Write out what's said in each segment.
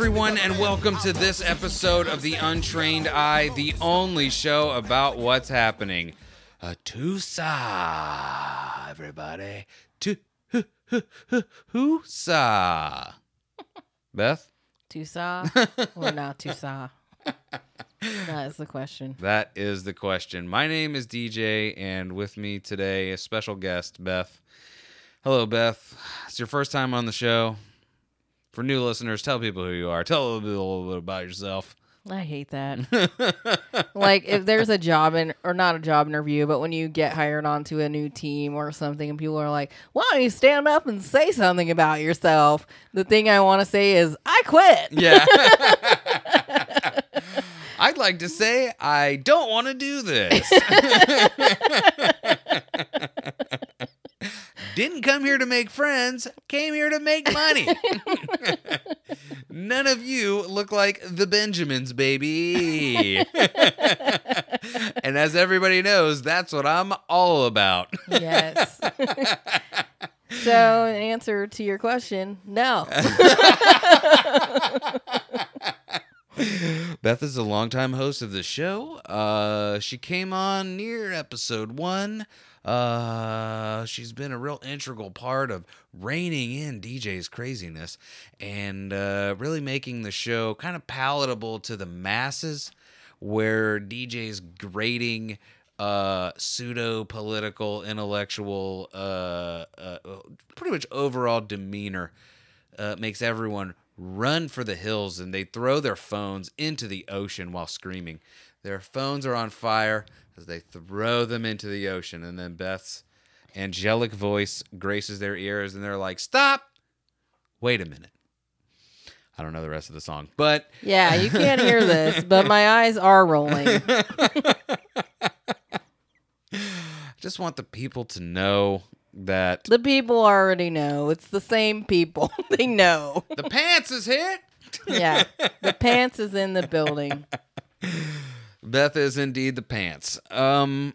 everyone, and welcome to this episode of The Untrained Eye, the only show about what's happening. A Tusa, everybody. Tu- hu- hu- hu- Husa. Beth? Tusa or not Tusa? That is the question. That is the question. My name is DJ, and with me today, a special guest, Beth. Hello, Beth. It's your first time on the show. For new listeners, tell people who you are. Tell a little bit, a little bit about yourself. I hate that. like if there's a job in or not a job interview, but when you get hired onto a new team or something and people are like, Why don't you stand up and say something about yourself? The thing I want to say is I quit. Yeah. I'd like to say I don't want to do this. Didn't come here to make friends, came here to make money. None of you look like the Benjamins, baby. and as everybody knows, that's what I'm all about. Yes. so in answer to your question, no. Beth is a longtime host of the show. Uh, she came on near episode one. Uh, she's been a real integral part of reining in DJ's craziness and uh, really making the show kind of palatable to the masses, where DJ's grating uh, pseudo political, intellectual, uh, uh, pretty much overall demeanor uh, makes everyone run for the hills and they throw their phones into the ocean while screaming. Their phones are on fire as they throw them into the ocean. And then Beth's angelic voice graces their ears and they're like, Stop! Wait a minute. I don't know the rest of the song, but Yeah, you can't hear this, but my eyes are rolling. I just want the people to know that The people already know. It's the same people. they know. the pants is here. Yeah. The pants is in the building. Beth is indeed the pants. Um,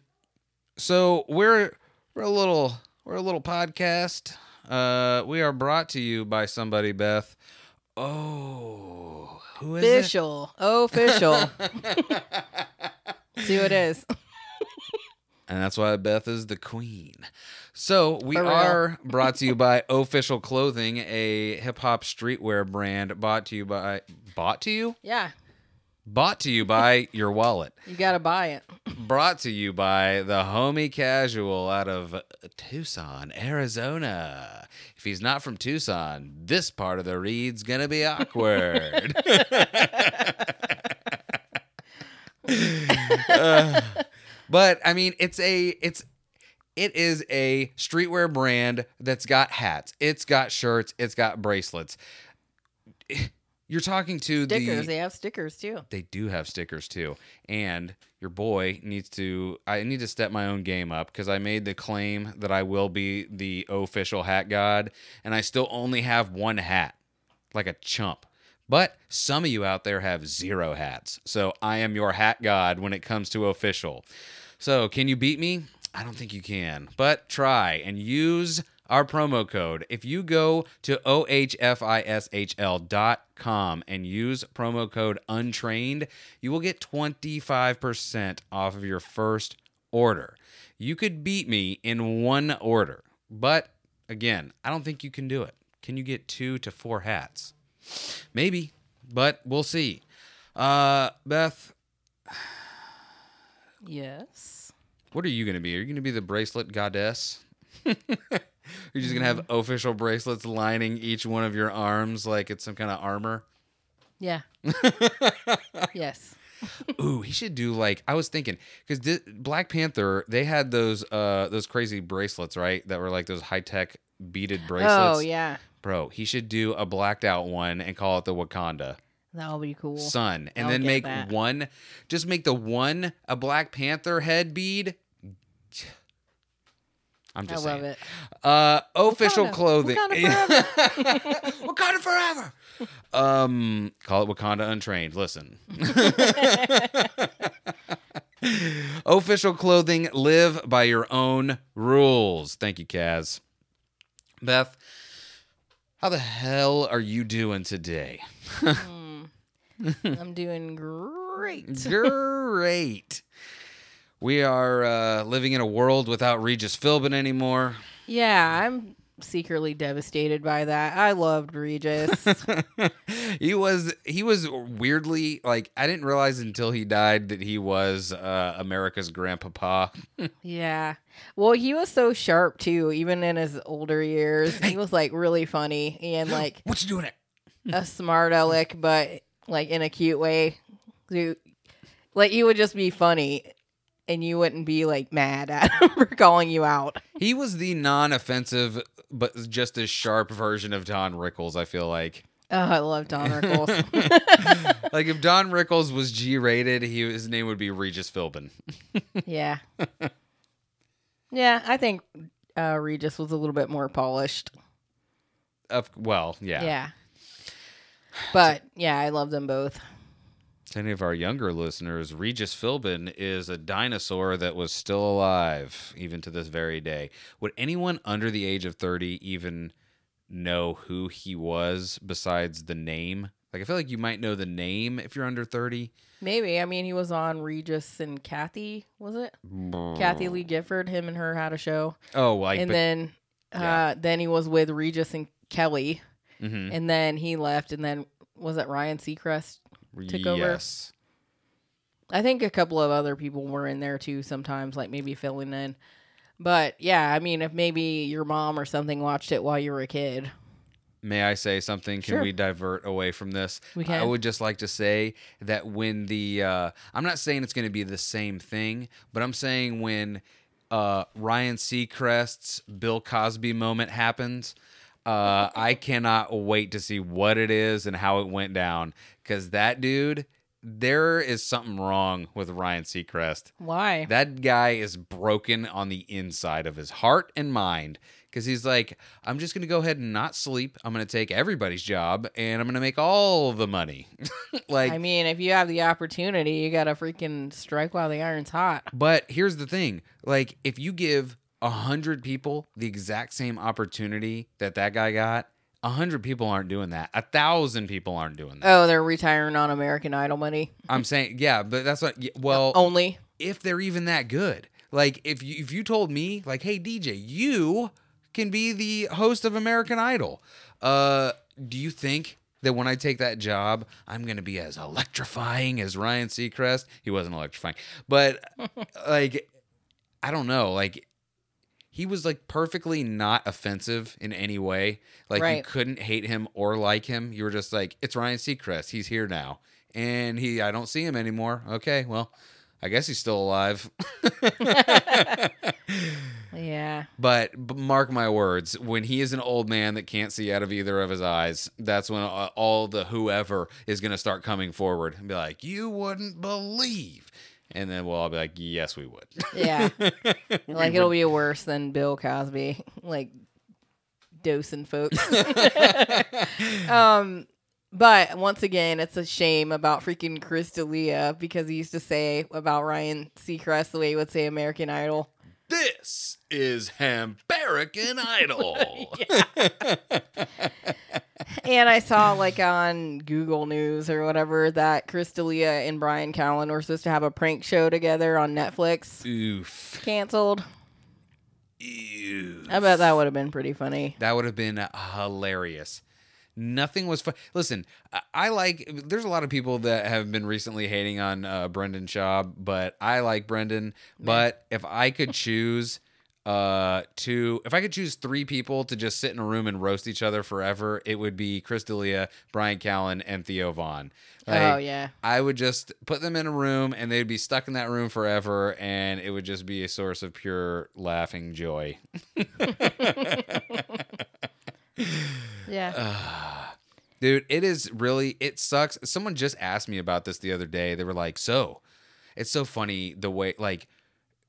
so we're we're a little we're a little podcast. Uh, we are brought to you by somebody, Beth. Oh, who is it? Official. Official. See what it is. And that's why Beth is the queen. So we are brought to you by Official Clothing, a hip hop streetwear brand bought to you by bought to you Yeah. Bought to you by your wallet. You got to buy it. Brought to you by the homie casual out of Tucson, Arizona. If he's not from Tucson, this part of the read's gonna be awkward. Uh, but I mean, it's a it's it is a streetwear brand that's got hats, it's got shirts, it's got bracelets. You're talking to Stickers. the They have stickers too. they do have stickers too. And your boy needs to I need to step my own game up because I made the claim that I will be the official hat god, and I still only have one hat. Like a chump. But some of you out there have zero hats. So I am your hat god when it comes to official. So can you beat me? I don't think you can. But try and use our promo code. If you go to ohfishl.com and use promo code untrained, you will get 25% off of your first order. You could beat me in one order, but again, I don't think you can do it. Can you get two to four hats? Maybe, but we'll see. Uh, Beth, Yes. what are you going to be? Are you going to be the bracelet goddess? You're just to have official bracelets lining each one of your arms like it's some kind of armor? Yeah. yes. Ooh, he should do like I was thinking because Black Panther they had those uh those crazy bracelets right that were like those high tech beaded bracelets. Oh yeah. bro, he should do a blacked out one and call it the Wakanda That'll be cool. Sun, and I'll then make that. one, just make the one a Black Panther head bead. I'm just I just love it. Uh, official Wakanda. clothing. Wakanda Wakanda forever. Um, call it Wakanda Untrained. Listen. official clothing. Live by your own rules. Thank you, Kaz. Beth, How the hell are you doing today? I'm doing great. Great. We are uh, living in a world without Regis Philbin anymore. Yeah, I'm secretly devastated by that. I loved Regis. he was he was weirdly like I didn't realize until he died that he was uh, America's grandpapa. yeah. Well, he was so sharp too, even in his older years. He was like really funny and like what you doing? It? a smart aleck, but like in a cute way. Like he would just be funny and you wouldn't be like mad at him for calling you out. He was the non-offensive but just as sharp version of Don Rickles. I feel like. Oh, I love Don Rickles. like if Don Rickles was G-rated, he his name would be Regis Philbin. yeah. Yeah, I think uh, Regis was a little bit more polished. Of well, yeah. Yeah. But yeah, I love them both. To any of our younger listeners, Regis Philbin is a dinosaur that was still alive even to this very day. Would anyone under the age of 30 even know who he was besides the name? Like, I feel like you might know the name if you're under 30. Maybe. I mean, he was on Regis and Kathie, was it? Kathie Lee Gifford. Him and her had a show, Oh, like, and but, then, uh, yeah. then he was with Regis and Kelly, Mhm. and then he left, and then was it Ryan Seacrest? Took over? yes. I think a couple of other people were in there too. Sometimes, like maybe filling in. But yeah, I mean, if maybe your mom or something watched it while you were a kid, May I say something? Can Sure. we divert away from this? We can. I would just like to say that when the uh, I'm not saying it's going to be the same thing, but I'm saying when uh, Ryan Seacrest's Bill Cosby moment happens, uh, I cannot wait to see what it is and how it went down because that dude, there is something wrong with Ryan Seacrest. why? That guy is broken on the inside of his heart and mind because he's like, I'm just going to go ahead and not sleep. I'm going to take everybody's job and I'm going to make all the money. like, I mean, if you have the opportunity, you gotta freaking strike while the iron's hot. but here's the thing like, if you give a hundred people the exact same opportunity that that guy got, a hundred people aren't doing that. A thousand people aren't doing that. Oh, they're retiring on American Idol money I'm saying, yeah, but that's what, y- well, only. if they're even that good. Like if you if you told me like, hey DJ, you can be the host of American Idol. Uh, do you think that when I take that job, I'm gonna be as electrifying as Ryan Seacrest? He wasn't electrifying, but like, I don't know, like. He was like perfectly not offensive in any way. Like you couldn't hate him or like him. You were just like, it's Ryan Seacrest. He's here now, and he I don't see him anymore. Okay, well, I guess he's still alive. Yeah. but, but mark my words, when he is an old man that can't see out of either of his eyes, that's when all the whoever is going to start coming forward and be like, "You wouldn't believe," and then we'll all be like, "Yes, we would." Yeah. like it'll be worse than Bill Cosby, like dosing folks. um, but once again, it's a shame about freaking Chris D'Elia because he used to say about Ryan Seacrest the way he would say American Idol. this is American Idol. And I saw like on Google News or whatever that Chris D'Elia and Bryan Callen were supposed to have a prank show together on Netflix. Oof. Canceled. Ew. I bet that would have been pretty funny. That would have been hilarious. Nothing was fun. Listen, I, I like. There's a lot of people that have been recently hating on uh, Brendan Schaub, but I like Brendan. But if I could choose, uh, to if I could choose three people to just sit in a room and roast each other forever, it would be Chris D'Elia, Bryan Callen, and Theo Von. Like, oh yeah. I would just put them in a room and they'd be stuck in that room forever, and it would just be a source of pure laughing joy. Yeah. Dude, it is really it sucks. Someone just asked me about this the other day. They were like, "So, it's so funny the way like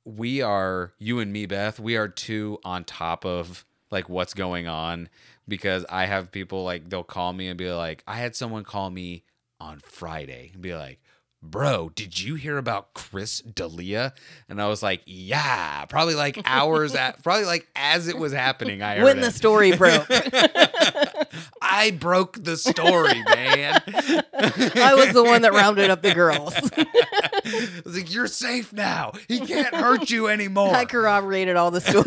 we are you and me, Beth, we are two on top of like what's going on because I have people like they'll call me and be like, I had someone call me on Friday and be like, bro, did you hear about Chris D'Elia? And I was like, yeah, probably like hours at, probably like as it was happening. I heard when the it. story broke. I broke the story, man. I was the one that rounded up the girls. I was like, you're safe now. He can't hurt you anymore. I corroborated all the stories.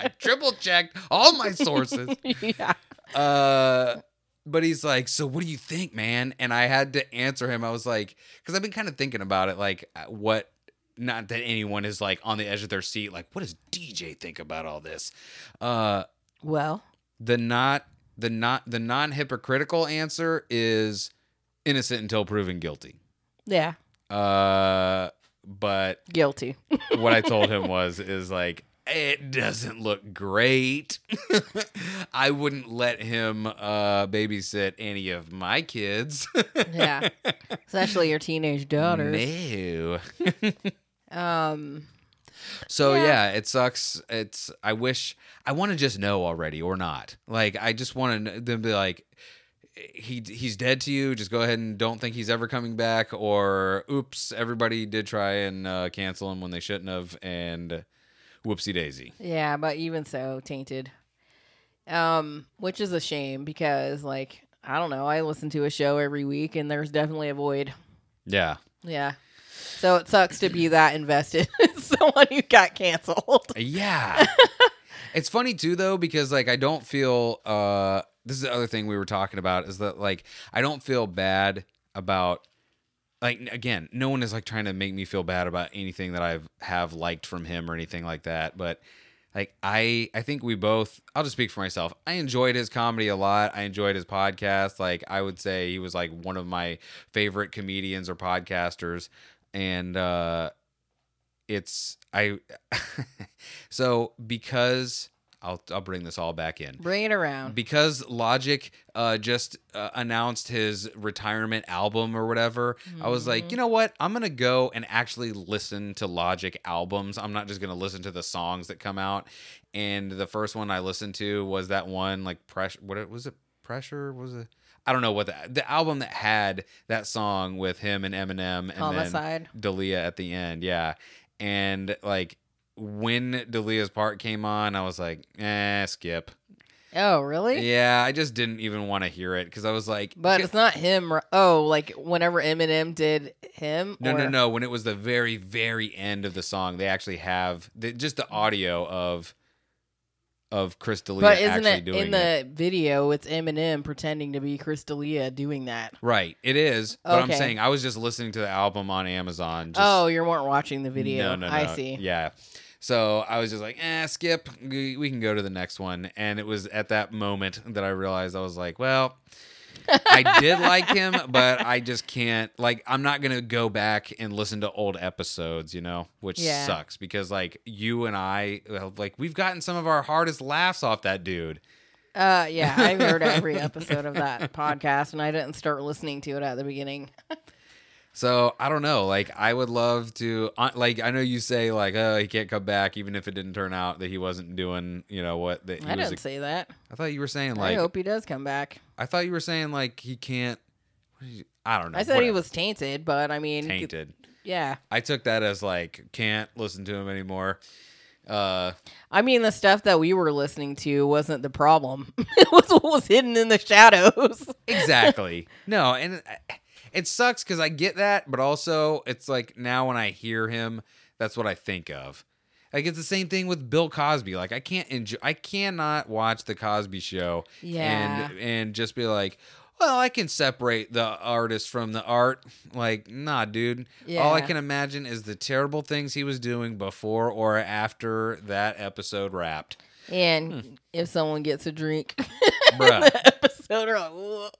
I triple checked all my sources. yeah. Uh, but he's like, so what do you think, man? And I had to answer him. I was like, because I've been kind of thinking about it, like uh, what. Not that anyone is like on the edge of their seat, like, what does DJ think about all this? Uh, Well, the not the not the non hypocritical answer is innocent until proven guilty. yeah, Uh, but guilty. what I told him was is like it doesn't look great. I wouldn't let him uh babysit any of my kids. Yeah. Especially your teenage daughters. No. Um, So Yeah. yeah. it sucks. It's I wish I want to just know already or not. Like I just want to them be like he he's dead to you. Just go ahead and don't think he's ever coming back. Or oops, everybody did try and uh, cancel him when they shouldn't have, and whoopsie daisy. yeah, but even so, tainted. Um, which is a shame because, like, I don't know. I listen to a show every week, and there's definitely a void. Yeah, Yeah. So it sucks to be that invested in someone who got canceled. yeah. it's funny too though because like I don't feel. uh This is the other thing we were talking about is that like I don't feel bad about like again, no one is like trying to make me feel bad about anything that I've have liked from him or anything like that. But like I I think we both I'll just speak for myself. I enjoyed his comedy a lot. I enjoyed his podcast. Like I would say he was like one of my favorite comedians or podcasters. And uh it's I so because I'll I'll bring this all back in Bring it around. because Logic uh, just uh, announced his retirement album or whatever, I was like, you know what? I'm gonna go and actually listen to Logic albums. I'm not just gonna listen to the songs that come out. And the first one I listened to was that one like pressure. What was it? Pressure was it? I don't know what the the album that had that song with him and Eminem and Homicide. then D'Elia at the end. Yeah, and like when D'Elia's part came on, I was like, eh, skip. Oh, really? Yeah, I just didn't even want to hear it because I was like, But it's not him. Oh, like whenever Eminem did him. no, no, or- no. When it was the very, very end of the song, they actually have the, just the audio of of Chris D'Elia But isn't it in the it. video? It's Eminem pretending to be Chris D'Elia doing that. Right, it is. But I'm saying I was just listening to the album on Amazon. Just, oh, you weren't watching the video. No, no, no. I see. Yeah. So I was just like, eh, skip. We can go to the next one. And it was at that moment that I realized I was like, well, I did like him, but I just can't. Like, I'm not gonna go back and listen to old episodes, you know, which Yeah. sucks because like you and I, like we've gotten some of our hardest laughs off that dude. Uh, yeah, I've heard every episode of that podcast, and I didn't start listening to it at the beginning. So I don't know. Like, I would love to. uh, Like, I know you say like, oh, he can't come back, even if it didn't turn out that he wasn't doing, you know, what that he I was. didn't say that. I thought you were saying like I hope he does come back. I thought you were saying like he can't. you- I don't know. I said he was tainted, but I mean, tainted. yeah. I took that as like can't listen to him anymore. Uh, I mean, the stuff that we were listening to wasn't the problem. it was what was hidden in the shadows. exactly. no, and it, it sucks because I get that, but also it's like now when I hear him, that's what I think of. Like it's the same thing with Bill Cosby. Like I can't enjoy, I cannot watch the Cosby Show Yeah. and and just be like, well, I can separate the artist from the art. Like, nah, dude. Yeah. All I can imagine is the terrible things he was doing before or after that episode wrapped. And if someone gets a drink in Hmm. Bruh. Like,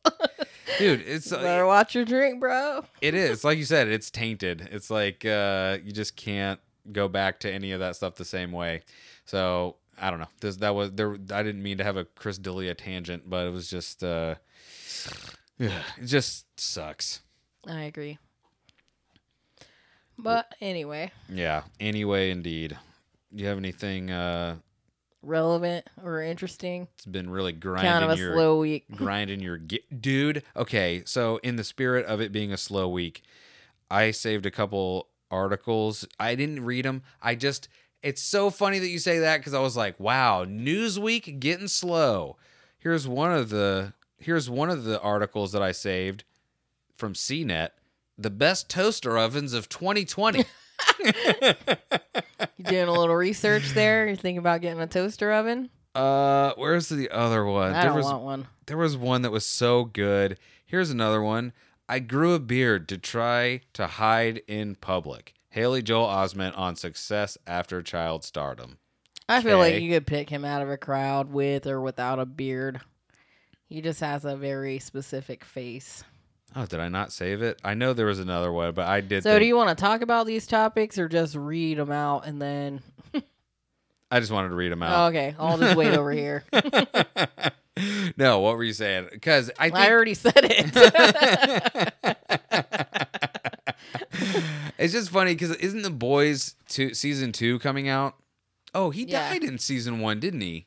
Dude, it's better watch your drink, bro. It is like you said. It's tainted. It's like uh, you just can't go back to any of that stuff the same way. So I don't know. This that was there. I didn't mean to have a Chris D'Elia tangent, but it was just uh, it just sucks. I agree. But anyway, Yeah. Anyway, indeed. Do you have anything uh, relevant or interesting. It's been really grinding Kind of a your slow week. grinding your dude. Okay, so in the spirit of it being a slow week, I saved a couple articles. I didn't read them. I just it's so funny that you say that because I was like, wow, Newsweek getting slow. Here's one of the here's one of the articles that I saved from CNET. The best toaster ovens of 2020. You doing a little research there? You're thinking about getting a toaster oven? uh, where's the other one? I there don't was want one. There was one that was so good. Here's another one. I grew a beard to try to hide in public. Haley Joel Osment on success after child stardom. I feel like you could pick him out of a crowd with or without a beard. He just has a very specific face. Oh, did I not save it? I know there was another one, but I did. So, think- do you want to talk about these topics or just read them out and then? I just wanted to read them Oh, out. okay, I'll just wait over here. no, what were you saying? Because I I, already said it. it's just funny because isn't the boys two season two coming out? Oh, he Yeah. died in season one, didn't he?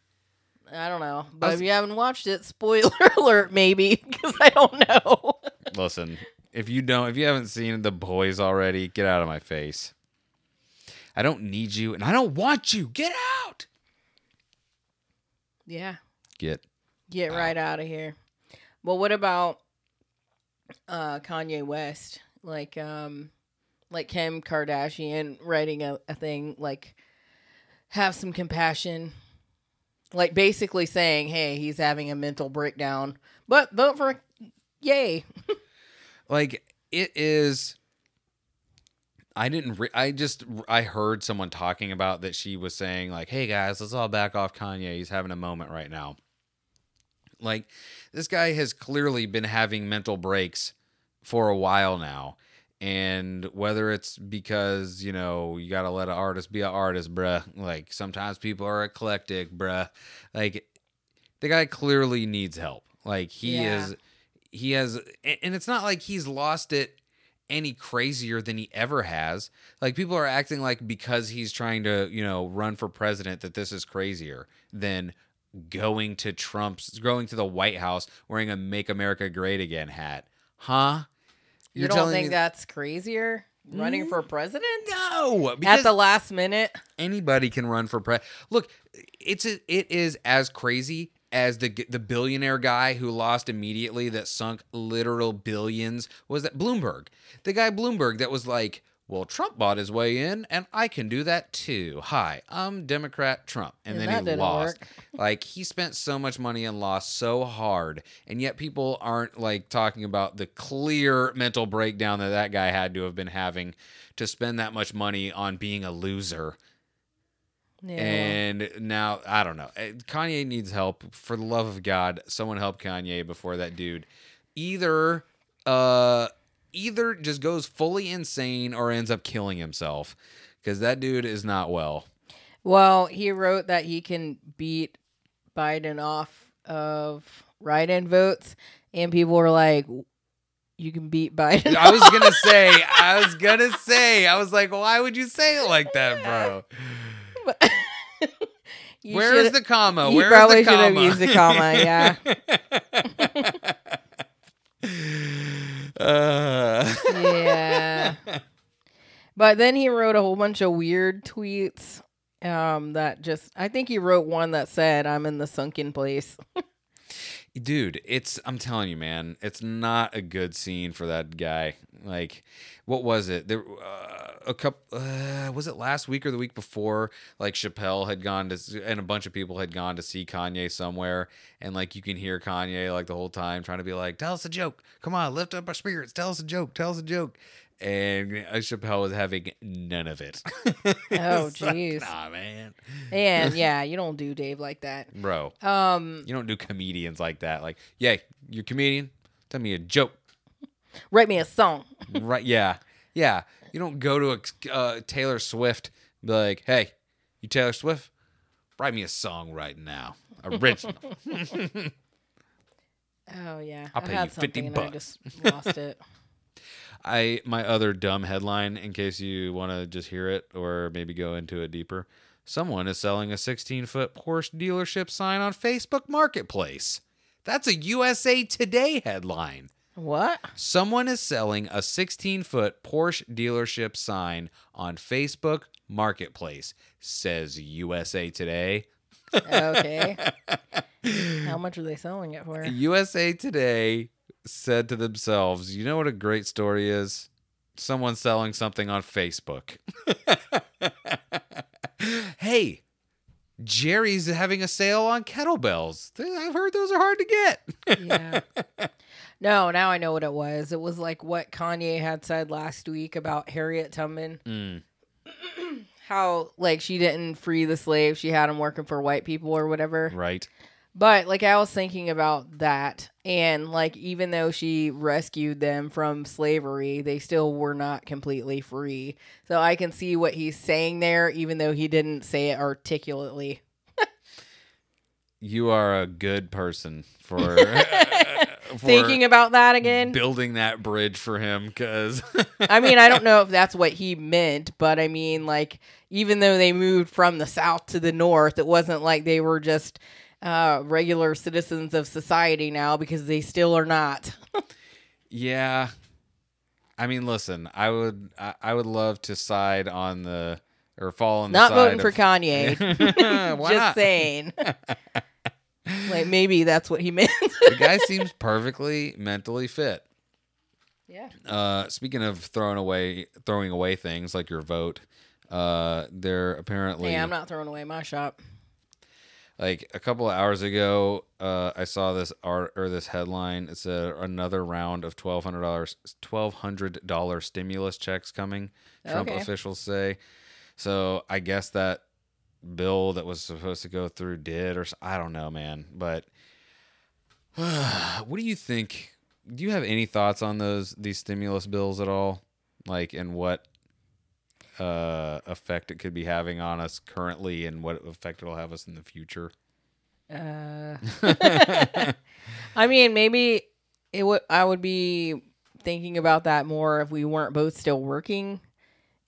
I don't know, but was- if you haven't watched it, spoiler alert, maybe because I don't know. Listen, if you don't, if you haven't seen the boys already, get out of my face. I don't need you, and I don't want you. Get out. yeah, Get. get Wow. right out of here. Well, what about uh, Kanye West? Like, um, like Kim Kardashian writing a, a thing like, have some compassion. Like basically saying, "Hey, he's having a mental breakdown, but vote for yay." Like it is. I didn't. Re- I just. I heard someone talking about that. She was saying like, "Hey guys, let's all back off Kanye. He's having a moment right now." Like, this guy has clearly been having mental breaks for a while now. And whether it's because, you know, you got to let an artist be an artist, bruh. Like, sometimes people are eclectic, bruh. Like, the guy clearly needs help. Like, he Yeah. is, he has, and it's not like he's lost it any crazier than he ever has. Like, people are acting like because he's trying to, you know, run for president that this is crazier than going to Trump's going to the White House wearing a "Make America Great Again" hat, huh? You don't think that's crazier? Running for mm, president no? At the last minute? anybody can run for president. Look, it's a, it is as crazy as the the billionaire guy who lost immediately that sunk literal billions was that Bloomberg. The guy Bloomberg that was like, "Well, Trump bought his way in and I can do that too. Hi, I'm Democrat Trump." And, then he lost. like he spent so much money and lost so hard, and yet people aren't like talking about the clear mental breakdown that that guy had to have been having to spend that much money on being a loser. Yeah. And now I don't know. Eh, Kanye needs help. For the love of God, someone help Kanye before that dude either uh either just goes fully insane or ends up killing himself because that dude is not well. Well, he wrote that he can beat Biden off of write-in votes, and people were like, "You can beat Biden." I was gonna say, I was gonna say, I was like, why would you say it like that, bro? But- Where is the comma? Where is probably the should have comma? used the comma, yeah. uh, yeah. But then he wrote a whole bunch of weird tweets. Um, that just I think he wrote one that said, "I'm in the sunken place." dude it's i'm telling you man it's not a good scene for that guy like what was it there uh, a couple uh, was it last week or the week before like chappelle had gone to and a bunch of people had gone to see kanye somewhere and like you can hear kanye like the whole time trying to be like tell us a joke. Come on lift up our spirits. Tell us a joke. Tell us a joke. And uh, chappelle was having none of it. Oh, It's like, jeez. nah man. And yeah, you don't do Dave like that. bro. Um, you don't do comedians like that. Like yeah you're a comedian? Tell me a joke. Write me a song. right yeah. Yeah you don't go to a uh, taylor swift and be like hey you taylor swift write me a song right now original Oh yeah, I'll I pay had you 50 something I just lost it. I my other dumb headline, in case you want to just hear it or maybe go into it deeper. Someone is selling a 16 foot Porsche dealership sign on Facebook Marketplace. That's a USA Today headline. What? Someone is selling a 16 foot Porsche dealership sign on Facebook Marketplace, says USA Today. Okay. How much are they selling it for? USA Today said to themselves, you know what a great story is? Someone selling something on Facebook. hey, Jerry's having a sale on kettlebells. I've heard those are hard to get. yeah. No, now I know what it was. It was like what Kanye had said last week about Harriet Tubman. Mm, How like she didn't free the slaves, she had them working for white people or whatever. right. But like I was thinking about that and like even though she rescued them from slavery, they still were not completely free. So I can see what he's saying there even though he didn't say it articulately. You are a good person for, for Thinking about that again. building that bridge for him because I mean, I don't know if that's what he meant, but I mean, like, even though they moved from the south to the north, it wasn't like they were just uh, regular citizens of society now because they still are not. Yeah. I mean, listen, I would I, I would love to side on the or fall on the not side voting for Kanye. Just saying. Like, maybe that's what he meant. the guy seems perfectly mentally fit. yeah. Uh, speaking of throwing away throwing away things like your vote, uh, they're apparently Hey, I'm not throwing away my shop. like a couple of hours ago, uh, I saw this art or this headline. It said another round of twelve hundred dollars, twelve hundred dollar stimulus checks coming. Trump Okay. officials say. So I guess that bill that was supposed to go through did, or I don't know, man. But what do you think? Do you have any thoughts on those these stimulus bills at all? Like, and what uh, effect it could be having on us currently, and what effect it'll have us in the future? Uh, I mean, maybe it would. I would be thinking about that more if we weren't both still working.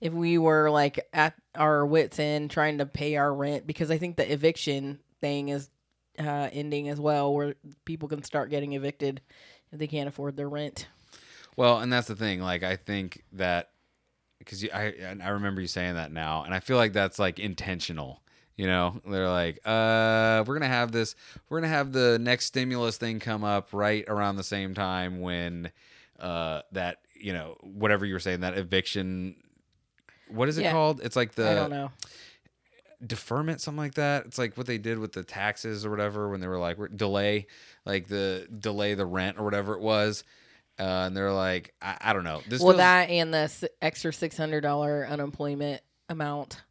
If we were like at our wits end trying to pay our rent, because I think the eviction thing is uh, ending as well, where people can start getting evicted if they can't afford their rent. Well, and that's the thing. Like, I think that because I I remember you saying that now, and I feel like that's like intentional. You know, they're like, uh, we're gonna have this, we're gonna have the next stimulus thing come up right around the same time when uh that you know whatever you were saying that eviction. What is it Yeah. called? It's like the I don't know. deferment, something like that. It's like what they did with the taxes or whatever when they were like delay, like the delay the rent or whatever it was. Uh, and they're like, I, I don't know. This well, feels, that and the s- extra six hundred dollar unemployment amount.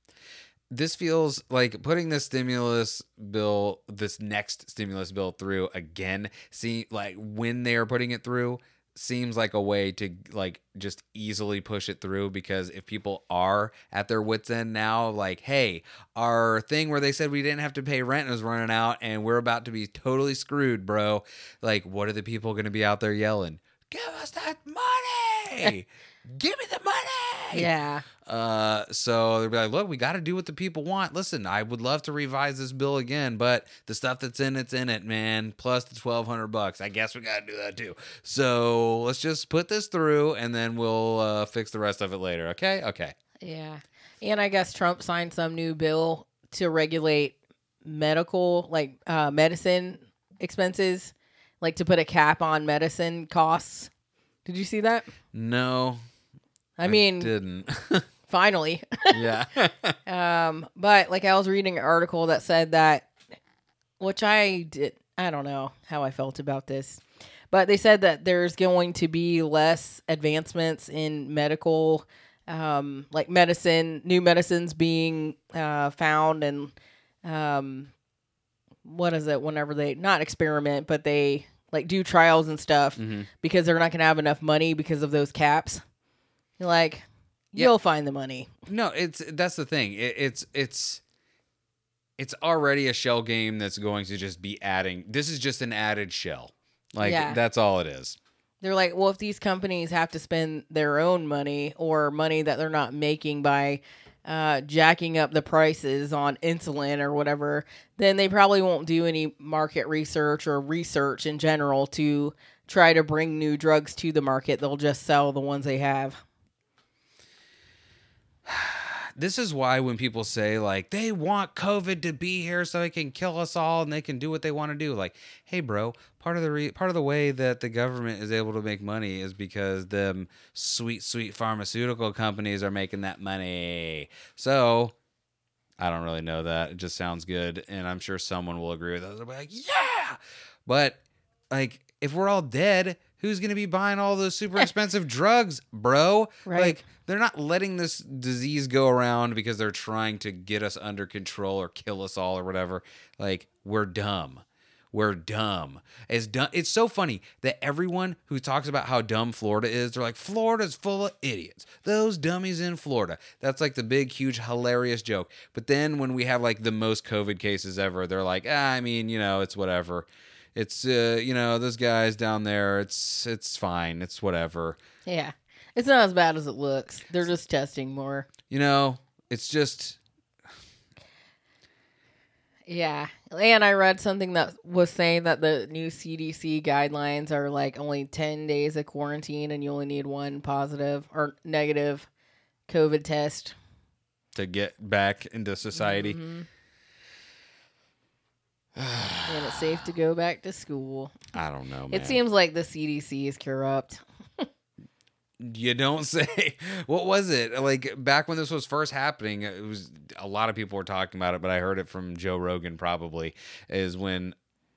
this feels like putting this stimulus bill, this next stimulus bill through again. See, like when they are putting it through, seems like a way to like just easily push it through because if people are at their wits end now like hey our thing where they said we didn't have to pay rent is running out and we're about to be totally screwed bro. Like what are the people going to be out there yelling give us that money! Give me the money! Yeah. Uh, so they'll be like, look, we got to do what the people want. Listen, I would love to revise this bill again, but the stuff that's in it's in it, man. Plus the twelve hundred bucks. I guess we got to do that too. So let's just put this through, and then we'll uh, fix the rest of it later. Okay? Okay. Yeah. And I guess Trump signed some new bill to regulate medical, like uh, medicine expenses, like to put a cap on medicine costs. Did you see that? No, I mean, didn't. finally. yeah. um, but like I was reading an article that said that, which I did, I don't know how I felt about this, but they said that there's going to be less advancements in medical, um, like medicine, new medicines being uh, found, and um, what is it? Whenever they not experiment, but they like do trials and stuff Mhm. because they're not going to have enough money because of those caps. Like, Yeah. you'll find the money. No, it's that's the thing. It, it's it's it's already a shell game that's going to just be adding. This is just an added shell. Like Yeah. that's all it is. They're like, well, if these companies have to spend their own money or money that they're not making by uh, jacking up the prices on insulin or whatever, then they probably won't do any market research or research in general to try to bring new drugs to the market. They'll just sell the ones they have. this is why when people say like they want covid to be here so they can kill us all and they can do what they want to do like hey bro part of the re- part of the way that the government is able to make money is because them sweet sweet pharmaceutical companies are making that money. So i don't really know that. It just sounds good and i'm sure someone will agree with us. They'll be like yeah! But like if we're all dead who's going to be buying all those super expensive drugs bro Right. like they're not letting this disease go around because they're trying to get us under control or kill us all or whatever. Like we're dumb. We're dumb. It's dumb. It's so funny that everyone who talks about how dumb Florida is, they're like, Florida's full of idiots. Those dummies in Florida. That's like the big, huge, hilarious joke. But then when we have like the most COVID cases ever, they're like, ah, I mean, you know, it's whatever. It's uh, you know, those guys down there, it's it's fine. It's whatever. Yeah. It's not as bad as it looks. They're just testing more. You know, it's just Yeah. And I read something that was saying that the new CDC guidelines are like only 10 days of quarantine and you only need one positive or negative COVID test. to get back into society. Mhm. and it's safe to go back to school. I don't know, man. It seems like the CDC is corrupt. you don't say. What was it like back when this was first happening? It was a lot of people were talking about it, but I heard it from Joe Rogan. Probably is when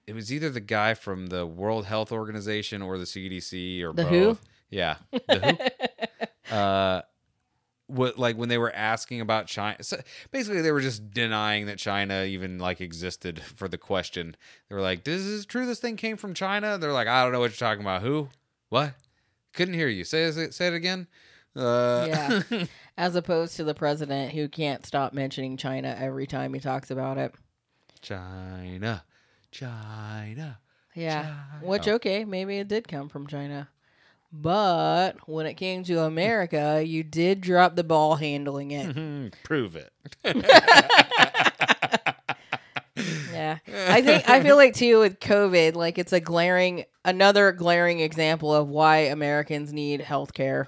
it was either the guy from the World Health Organization or the CDC or The both. WHO? Yeah, the WHO. uh, what like when they were asking about China? So basically, they were just denying that China even like existed for the question. They were like, "This is true. This thing came from China." They're like, "I don't know what you're talking about. Who? What? Couldn't hear you. Say it. Say it again." Uh, Yeah. As opposed to the president who can't stop mentioning China every time he talks about it. China, China. Yeah. China. Which, okay, maybe it did come from China. But when it came to America, you did drop the ball handling it. Prove it. Yeah. I think I feel like too with COVID, like it's a glaring another glaring example of why Americans need health care.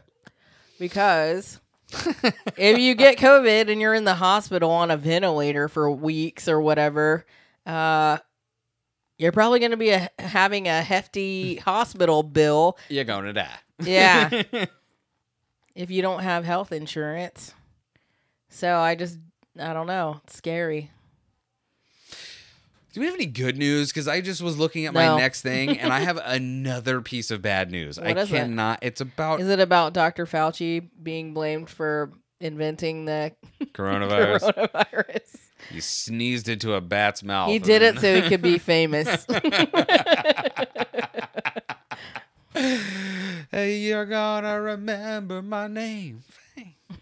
Because if you get COVID and you're in the hospital on a ventilator for weeks or whatever, uh you're probably going to be a, having a hefty hospital bill You're gonna die. Yeah. if you don't have health insurance. So I just I don't know. It's scary. Do we have any good news? Because I just was looking at No. my next thing, and I have another piece of bad news. What I is it? cannot. It's about Is it about Dr. Fauci being blamed for inventing the coronavirus. coronavirus? You sneezed into a bat's mouth. He did it so he could be famous. hey, you're gonna remember my name.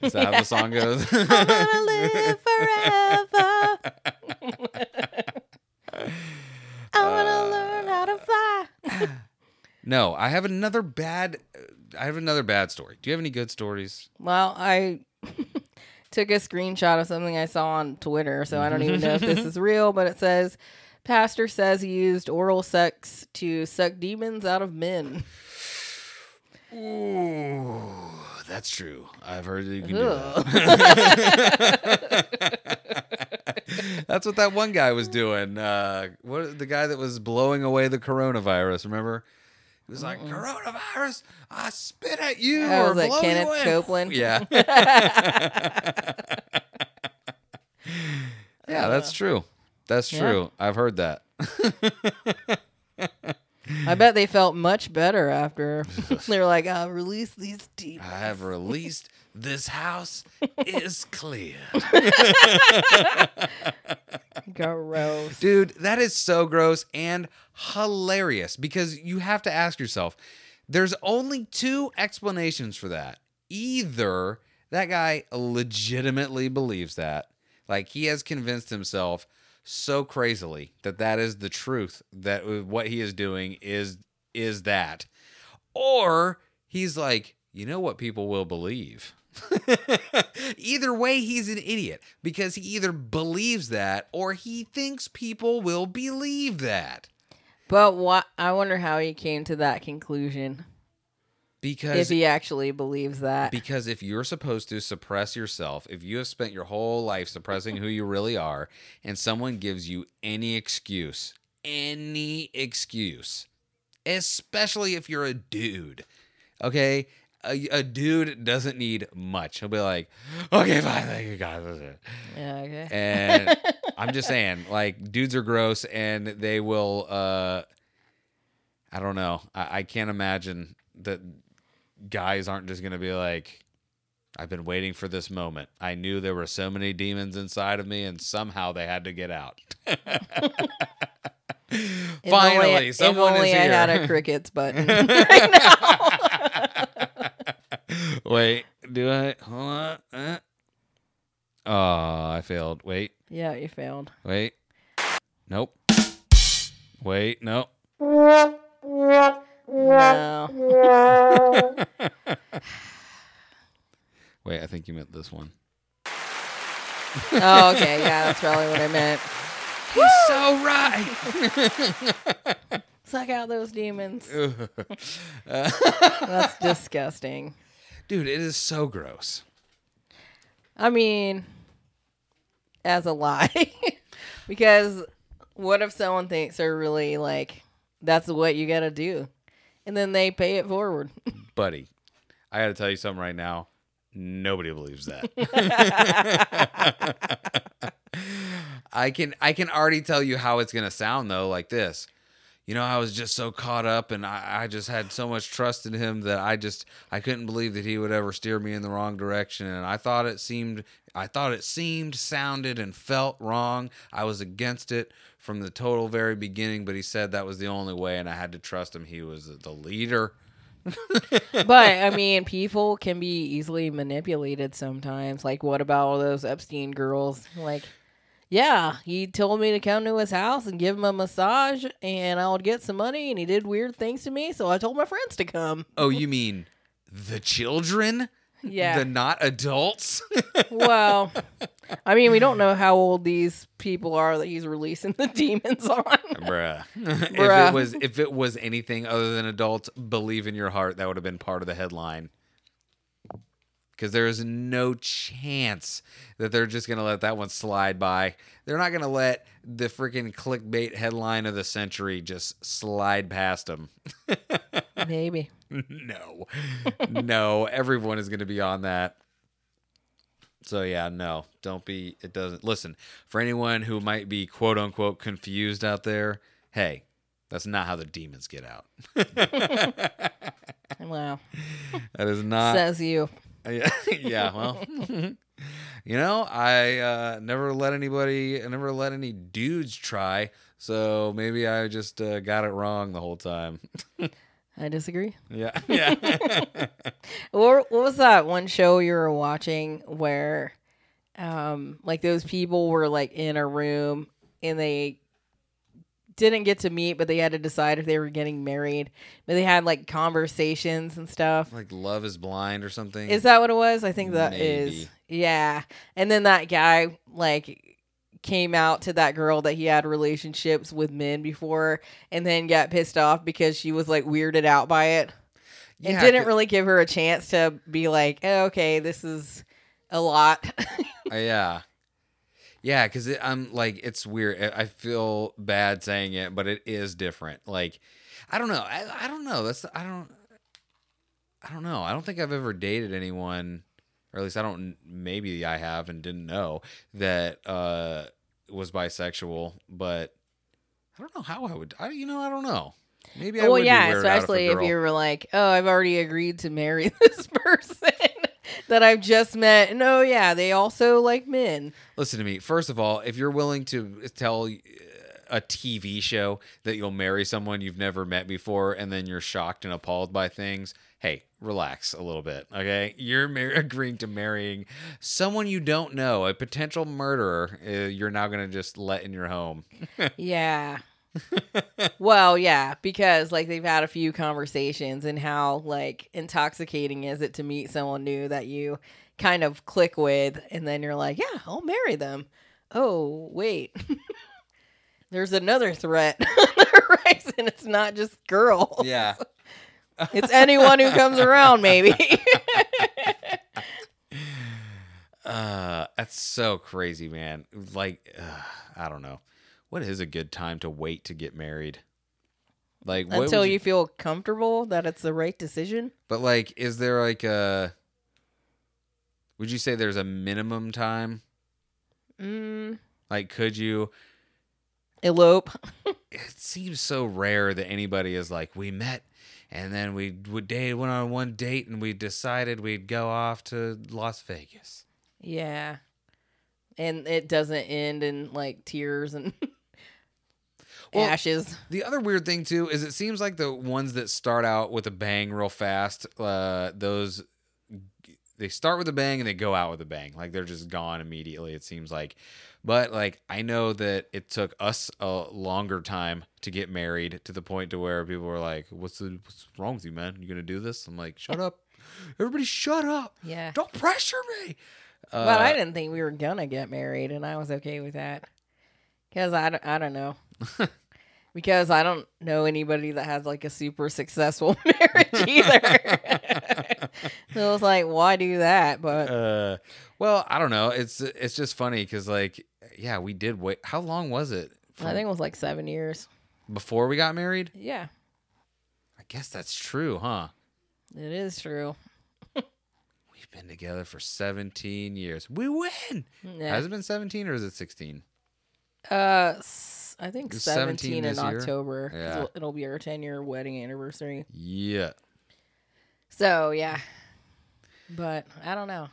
Is that how the song goes? I'm gonna live forever. I wanna uh, learn how to fly. no, I have another bad. I have another bad story. Do you have any good stories? Well, I took a screenshot of something I saw on Twitter, so I don't even know if this is real, but it says Pastor says he used oral sex to suck demons out of men. Ooh, that's true. I've heard that you can do that. that's what that one guy was doing. Uh, what the guy that was blowing away the coronavirus? Remember? He was like, "Coronavirus, I spit at you." Or was blow you Kenneth away." Copeland? Yeah. yeah, that's true. That's Yeah. true. I've heard that. I bet they felt much better after they were like, "I'll release these demons." I have released. This house is clear. Gross. Dude, that is so gross and hilarious because you have to ask yourself there's only two explanations for that. Either that guy legitimately believes that, like he has convinced himself so crazily that that is the truth that what he is doing is is that or he's like, you know what people will believe. either way, he's an idiot because he either believes that or he thinks people will believe that. But what I wonder how he came to that conclusion. Because if he actually believes that. Because if you're supposed to suppress yourself, if you have spent your whole life suppressing who you really are, and someone gives you any excuse, any excuse, especially if you're a dude, okay? A, a dude doesn't need much. He'll be like, okay, fine, thank you, God. Yeah, okay. And I'm just saying, like, dudes are gross and they will, uh, I don't know. I, I can't imagine that guys aren't just going to be like, I've been waiting for this moment. I knew there were so many demons inside of me, and somehow they had to get out. If Finally, only, someone if only is I here. had a crickets button right now. Wait, do I? Hold on. Uh. Oh, I failed. Wait, yeah, you failed. wait. Nope. Wait, nope. No. Wait, I think you meant this one. Oh, okay. Yeah, that's probably what I meant. He's so right. Suck out those demons. Uh, That's disgusting. Dude, it is so gross. I mean, as a lie. because what if someone thinks they're really like, that's what you got to do? And then they pay it forward. Buddy, I got to tell you something right now. Nobody believes that. I can I can already tell you how it's gonna sound though, like this. You know, I was just so caught up and I, I just had so much trust in him that I just I couldn't believe that he would ever steer me in the wrong direction. And I thought it seemed I thought it seemed, sounded, and felt wrong. I was against it from the total very beginning, but he said that was the only way and I had to trust him. He was the leader. but I mean, people can be easily manipulated sometimes. Like, what about all those Epstein girls? Like, yeah, he told me to come to his house and give him a massage, and I would get some money, and he did weird things to me, so I told my friends to come. Oh, you mean the children? Yeah. The not adults? well, I mean, we don't know how old these people are that he's releasing the demons on. Bruh. if it was if it was anything other than adults, believe in your heart that would have been part of the headline. Because there is no chance that they're just gonna let that one slide by. They're not gonna let the freaking clickbait headline of the century just slide past them. Maybe. no, no, everyone is gonna be on that. So yeah, no, don't be. It doesn't. Listen, for anyone who might be quote unquote confused out there, hey, that's not how the demons get out. Wow. That is not. Says you. Yeah, yeah. Well, you know, I uh, never let anybody, I never let any dudes try. So maybe I just uh, got it wrong the whole time. I disagree. yeah, yeah. What, what was that one show you were watching where, um, like those people were like in a room and they didn't get to meet, but they had to decide if they were getting married. But they had like conversations and stuff. like Love is Blind or something. Is that what it was? I think that is. Maybe. Yeah. And then that guy like came out to that girl that he had relationships with men before and then got pissed off because she was like weirded out by it and Yeah, didn't really give her a chance to be like, oh, okay, this is a lot. Uh, yeah. Yeah, because I'm like, it's weird. I I feel bad saying it, but it is different. Like, I don't know. I, I don't know. That's, I don't, I don't know. I don't think I've ever dated anyone, or at least I don't, maybe I have and didn't know that uh was bisexual, but I don't know how I would, I, you know, I don't know. Maybe I well, would yeah, out if especially if you were like, oh, I've already agreed to marry this person that I've just met. And oh, yeah, they also like men. Listen to me. First of all, if you're willing to tell uh, a TV show that you'll marry someone you've never met before and then you're shocked and appalled by things, hey, relax a little bit, okay? You're mar- agreeing to marrying someone you don't know, a potential murderer. Uh, you're now going to just let in your home. yeah. Well, yeah, because like they've had a few conversations and how like intoxicating is it to meet someone new that you kind of click with and then you're like, yeah, I'll marry them. Oh, wait. There's another threat on the horizon. It's not just girls. yeah. It's anyone who comes around, maybe. Uh, that's so crazy, man. Like, uh, I don't know. What is a good time to wait to get married? Like Until would you feel comfortable that it's the right decision. But like, is there like a? Would you say there's a minimum time? Mm, Like, could you? elope. It seems so rare that anybody is like, we met, and then we would date, went on one date, and we decided we'd go off to Las Vegas. Yeah. And it doesn't end in like tears and Well, ashes. The other weird thing too is it seems like the ones that start out with a bang real fast, uh, those they start with a bang and they go out with a bang. Like they're just gone immediately. It seems like, but like I know that it took us a longer time to get married to the point to where people were like, "What's the what's wrong with you, man? You gonna do this?" I'm like, "Shut up, everybody, shut up! Yeah. Don't pressure me." Uh, but I didn't think we were gonna get married, and I was okay with that because I, I don't know because I don't know anybody that has like a super successful marriage either. so it was like, why do that? But uh, well, I don't know. It's it's just funny because like, yeah, we did wait. How long was it? I think it was like seven years. before we got married. Yeah, I guess that's true, huh? it is true. We've been together for 17 years. We win. Yeah. Has it been 17 or is it 16? Uh, I think It's 17 seventeen in this year? October. Yeah. it'll- it'll be our ten year wedding anniversary. Yeah. So yeah, but I don't know.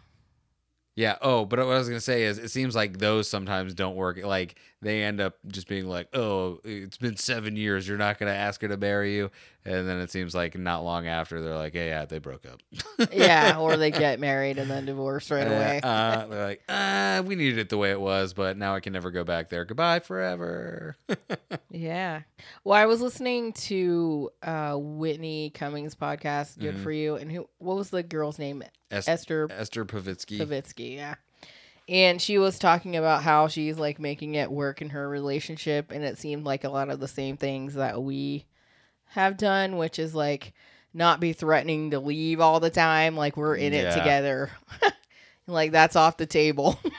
Yeah. Oh, but what I was gonna say is, it seems like those sometimes don't work. Like they end up just being like, "Oh, it's been seven years. You're not gonna ask her to marry you," and then it seems like not long after they're like, "Hey, yeah, they broke up." Yeah, or they get married and then divorce right away. Uh, they're like, uh, "We needed it the way it was, but now I can never go back there. Goodbye forever." Yeah. Well, I was listening to uh, Whitney Cummings' podcast, Good Mhm. for You, and who? What was the girl's name? Es- Esther Esther Povitsky. Povitsky. Yeah. And she was talking about how she's like making it work in her relationship, and it seemed like a lot of the same things that we have done, which is like not be threatening to leave all the time, like we're in Yeah. it together. like that's off the table.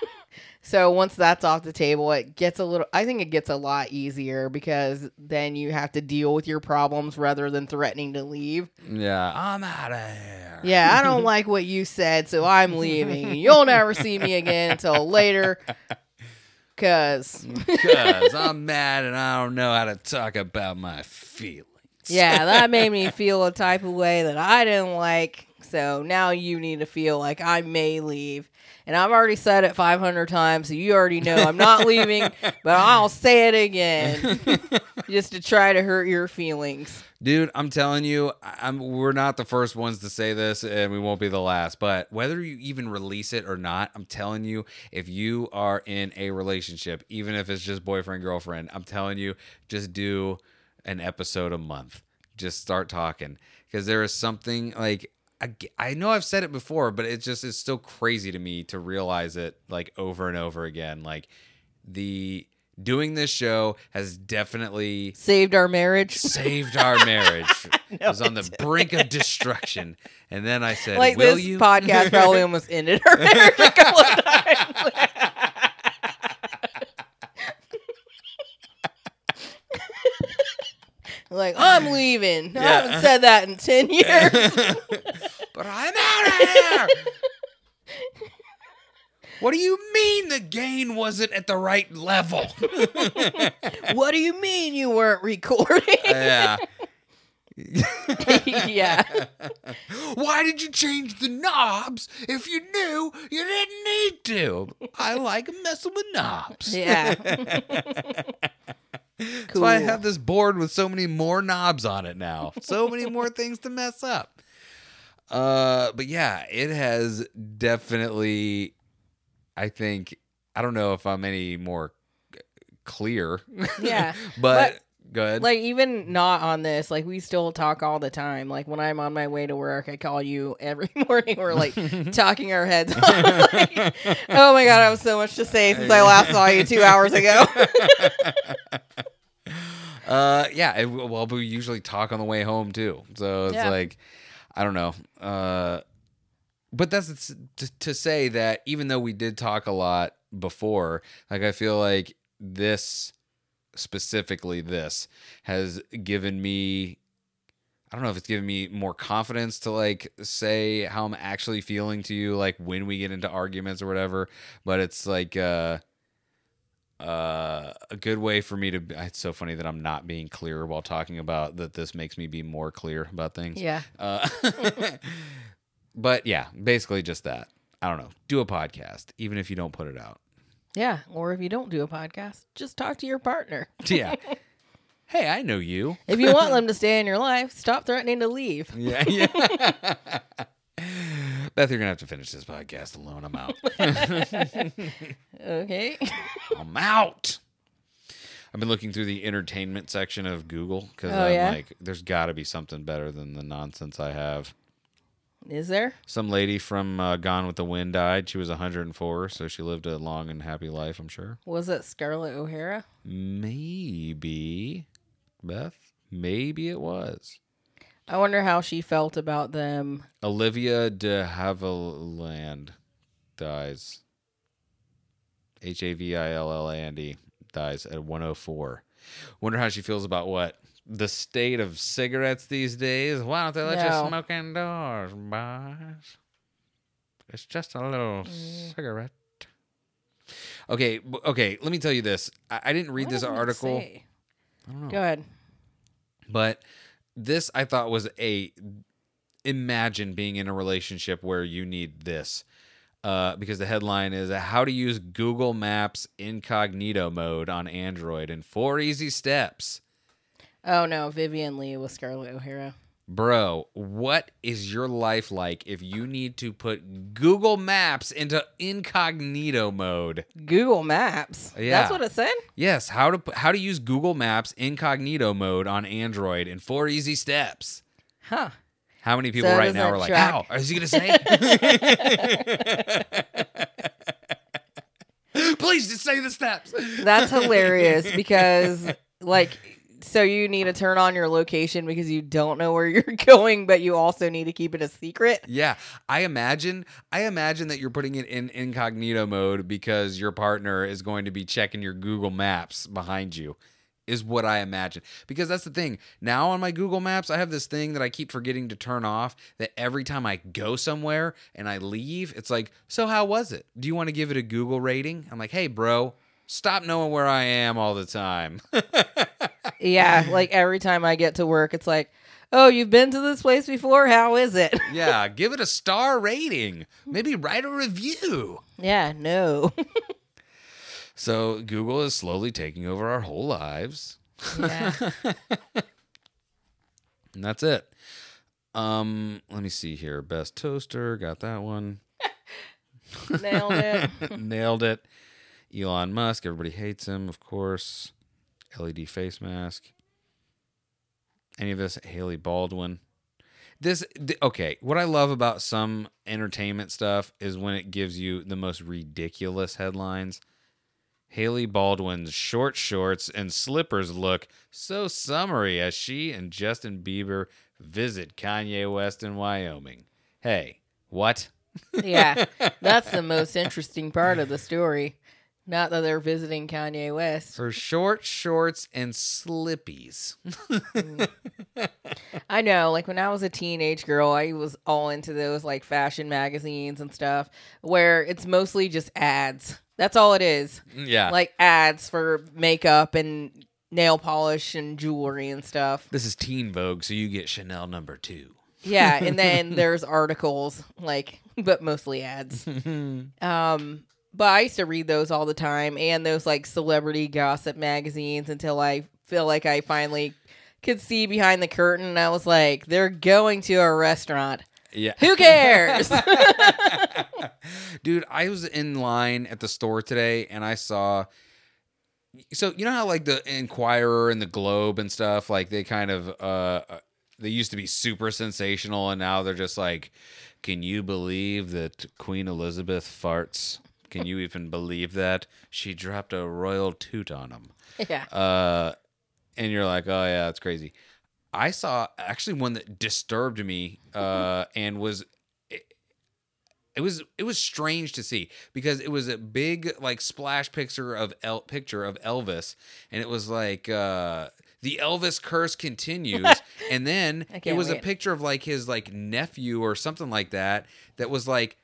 so once that's off the table, it gets a little I think it gets a lot easier because then you have to deal with your problems rather than threatening to leave. Yeah, I'm out of here. Yeah, I don't like what you said, so I'm leaving. You'll never see me again until later. Cause because I'm mad and I don't know how to talk about my feelings. yeah, that made me feel a type of way that I didn't like. So now you need to feel like I may leave. And I've already said it 500 times, so you already know I'm not leaving, but I'll say it again just to try to hurt your feelings. Dude, I'm telling you, I'm we're not the first ones to say this and we won't be the last, but whether you even release it or not, I'm telling you, if you are in a relationship, even if it's just boyfriend girlfriend, I'm telling you, just do an episode a month. Just start talking because there is something like I, know I've said it before, but it just is still crazy to me to realize it like over and over again. Like the doing this show has definitely Saved our marriage. saved our marriage. it was on the brink of destruction. And then I said, like Will this you? podcast probably almost ended our marriage a couple of times. like I'm leaving. I haven't said that in ten years. I'm out of here. what do you mean the gain wasn't at the right level? what do you mean you weren't recording? yeah. yeah. Why did you change the knobs if you knew you didn't need to? I like messing with knobs. Yeah. That's why I have this board with so many more knobs on it now. So many more things to mess up. Uh, but yeah, it has definitely. I think I don't know if I'm any more clear. Yeah, but, Go ahead. Like even not on this, like we still talk all the time. Like when I'm on my way to work, I call you every morning. We're like talking our heads. off. Like, oh my god, I have so much to say since I last saw you two hours ago. Uh, yeah. it- well, we usually talk on the way home too. So it's Yeah. like, I don't know. Uh, but that's to, say that even though we did talk a lot before, like I feel like this specifically, this has given me. I don't know if it's given me more confidence to like say how I'm actually feeling to you, like when we get into arguments or whatever. But it's like, uh, uh, a good way for me to. It's so funny that I'm not being clear while talking about that. This makes me be more clear about things. yeah. Uh, but yeah, basically just that. I don't know. Do a podcast, even if you don't put it out. Yeah. Or if you don't do a podcast, just talk to your partner. Yeah. hey, I know you. If you want them to stay in your life, stop threatening to leave. Yeah, yeah. Beth, you're gonna have to finish this podcast alone. I'm out. Okay. I'm out. I've been looking through the entertainment section of Google because Oh, I'm yeah? like, there's got to be something better than the nonsense I have. Is there? Some lady from uh, Gone with the Wind died. She was 104, so she lived a long and happy life. I'm sure. Was it Scarlett O'Hara? Maybe, Beth. Maybe it was I wonder how she felt about them. Olivia de Havilland dies. H A V I L L A N D dies at 104. Wonder how she feels about what the state of cigarettes these days. Why don't they let No. you smoke indoors, boys? It's just a little mm. cigarette. Okay, okay. Let me tell you this. I, I didn't read What this article, say? I don't know. Go ahead. but this I thought was a imagine being in a relationship where you need this. Uh, because the headline is how to use Google Maps incognito mode on Android in four easy steps. Oh no, Vivien Leigh with Scarlett O'Hara. Bro, what is your life like if you need to put Google Maps into incognito mode? Google Maps. Yeah. That's what it said. Yes, how to how to use Google Maps incognito mode on Android in four easy steps. Huh. How many people So right now are like, track- "How is he going to say?" Please just say the steps. That's hilarious because like so you need to turn on your location because you don't know where you're going, but you also need to keep it a secret. Yeah, I imagine. I imagine that you're putting it in incognito mode because your partner is going to be checking your Google Maps behind you. Is what I imagine. Because that's the thing. Now on my Google Maps, I have this thing that I keep forgetting to turn off. That every time I go somewhere and I leave, it's like, "So how was it? Do you want to give it a Google rating?" I'm like, "Hey, bro, stop knowing where I am all the time." Yeah, like every time I get to work, it's like, "Oh, you've been to this place before? How is it?" yeah, give it a star rating. Maybe write a review. yeah, no. So Google is slowly taking over our whole lives. yeah. And that's it. Um, let me see here. Best toaster, got that one. Nailed it. Nailed it. Elon Musk, everybody hates him, of course. LED face mask. Any of this? Hailey Baldwin. This th- okay. What I love about some entertainment stuff is when it gives you the most ridiculous headlines. Hailey Baldwin's short shorts and slippers look so summery as she and Justin Bieber visit Kanye West in Wyoming. Hey, what? yeah. That's the most interesting part of the story. Not that they're visiting Kanye West. Her short shorts and slippies. I know, like when I was a teenage girl, I was all into those like fashion magazines and stuff where it's mostly just ads. That's all it is. yeah. Like ads for makeup and nail polish and jewelry and stuff. this is Teen Vogue, so you get Chanel number two. Yeah, and then there's articles like but mostly ads. Um but I used to read those all the time and those like celebrity gossip magazines until I feel like I finally could see behind the curtain and I was like, they're going to a restaurant. Yeah. Who cares? Dude, I was in line at the store today and I saw so you know how like the Inquirer and the Globe and stuff, like they kind of uh they used to be super sensational, and now they're just like, can you believe that Queen Elizabeth farts? Can you even believe that she dropped a royal toot on him? Yeah. uh, and you're like, oh yeah, that's crazy. I saw actually one that disturbed me, uh, and was it, was it was strange to see because it was a big like splash picture of El- picture of Elvis, and it was like uh, the Elvis curse continues, and then it was a picture of like his like nephew or something like that that was like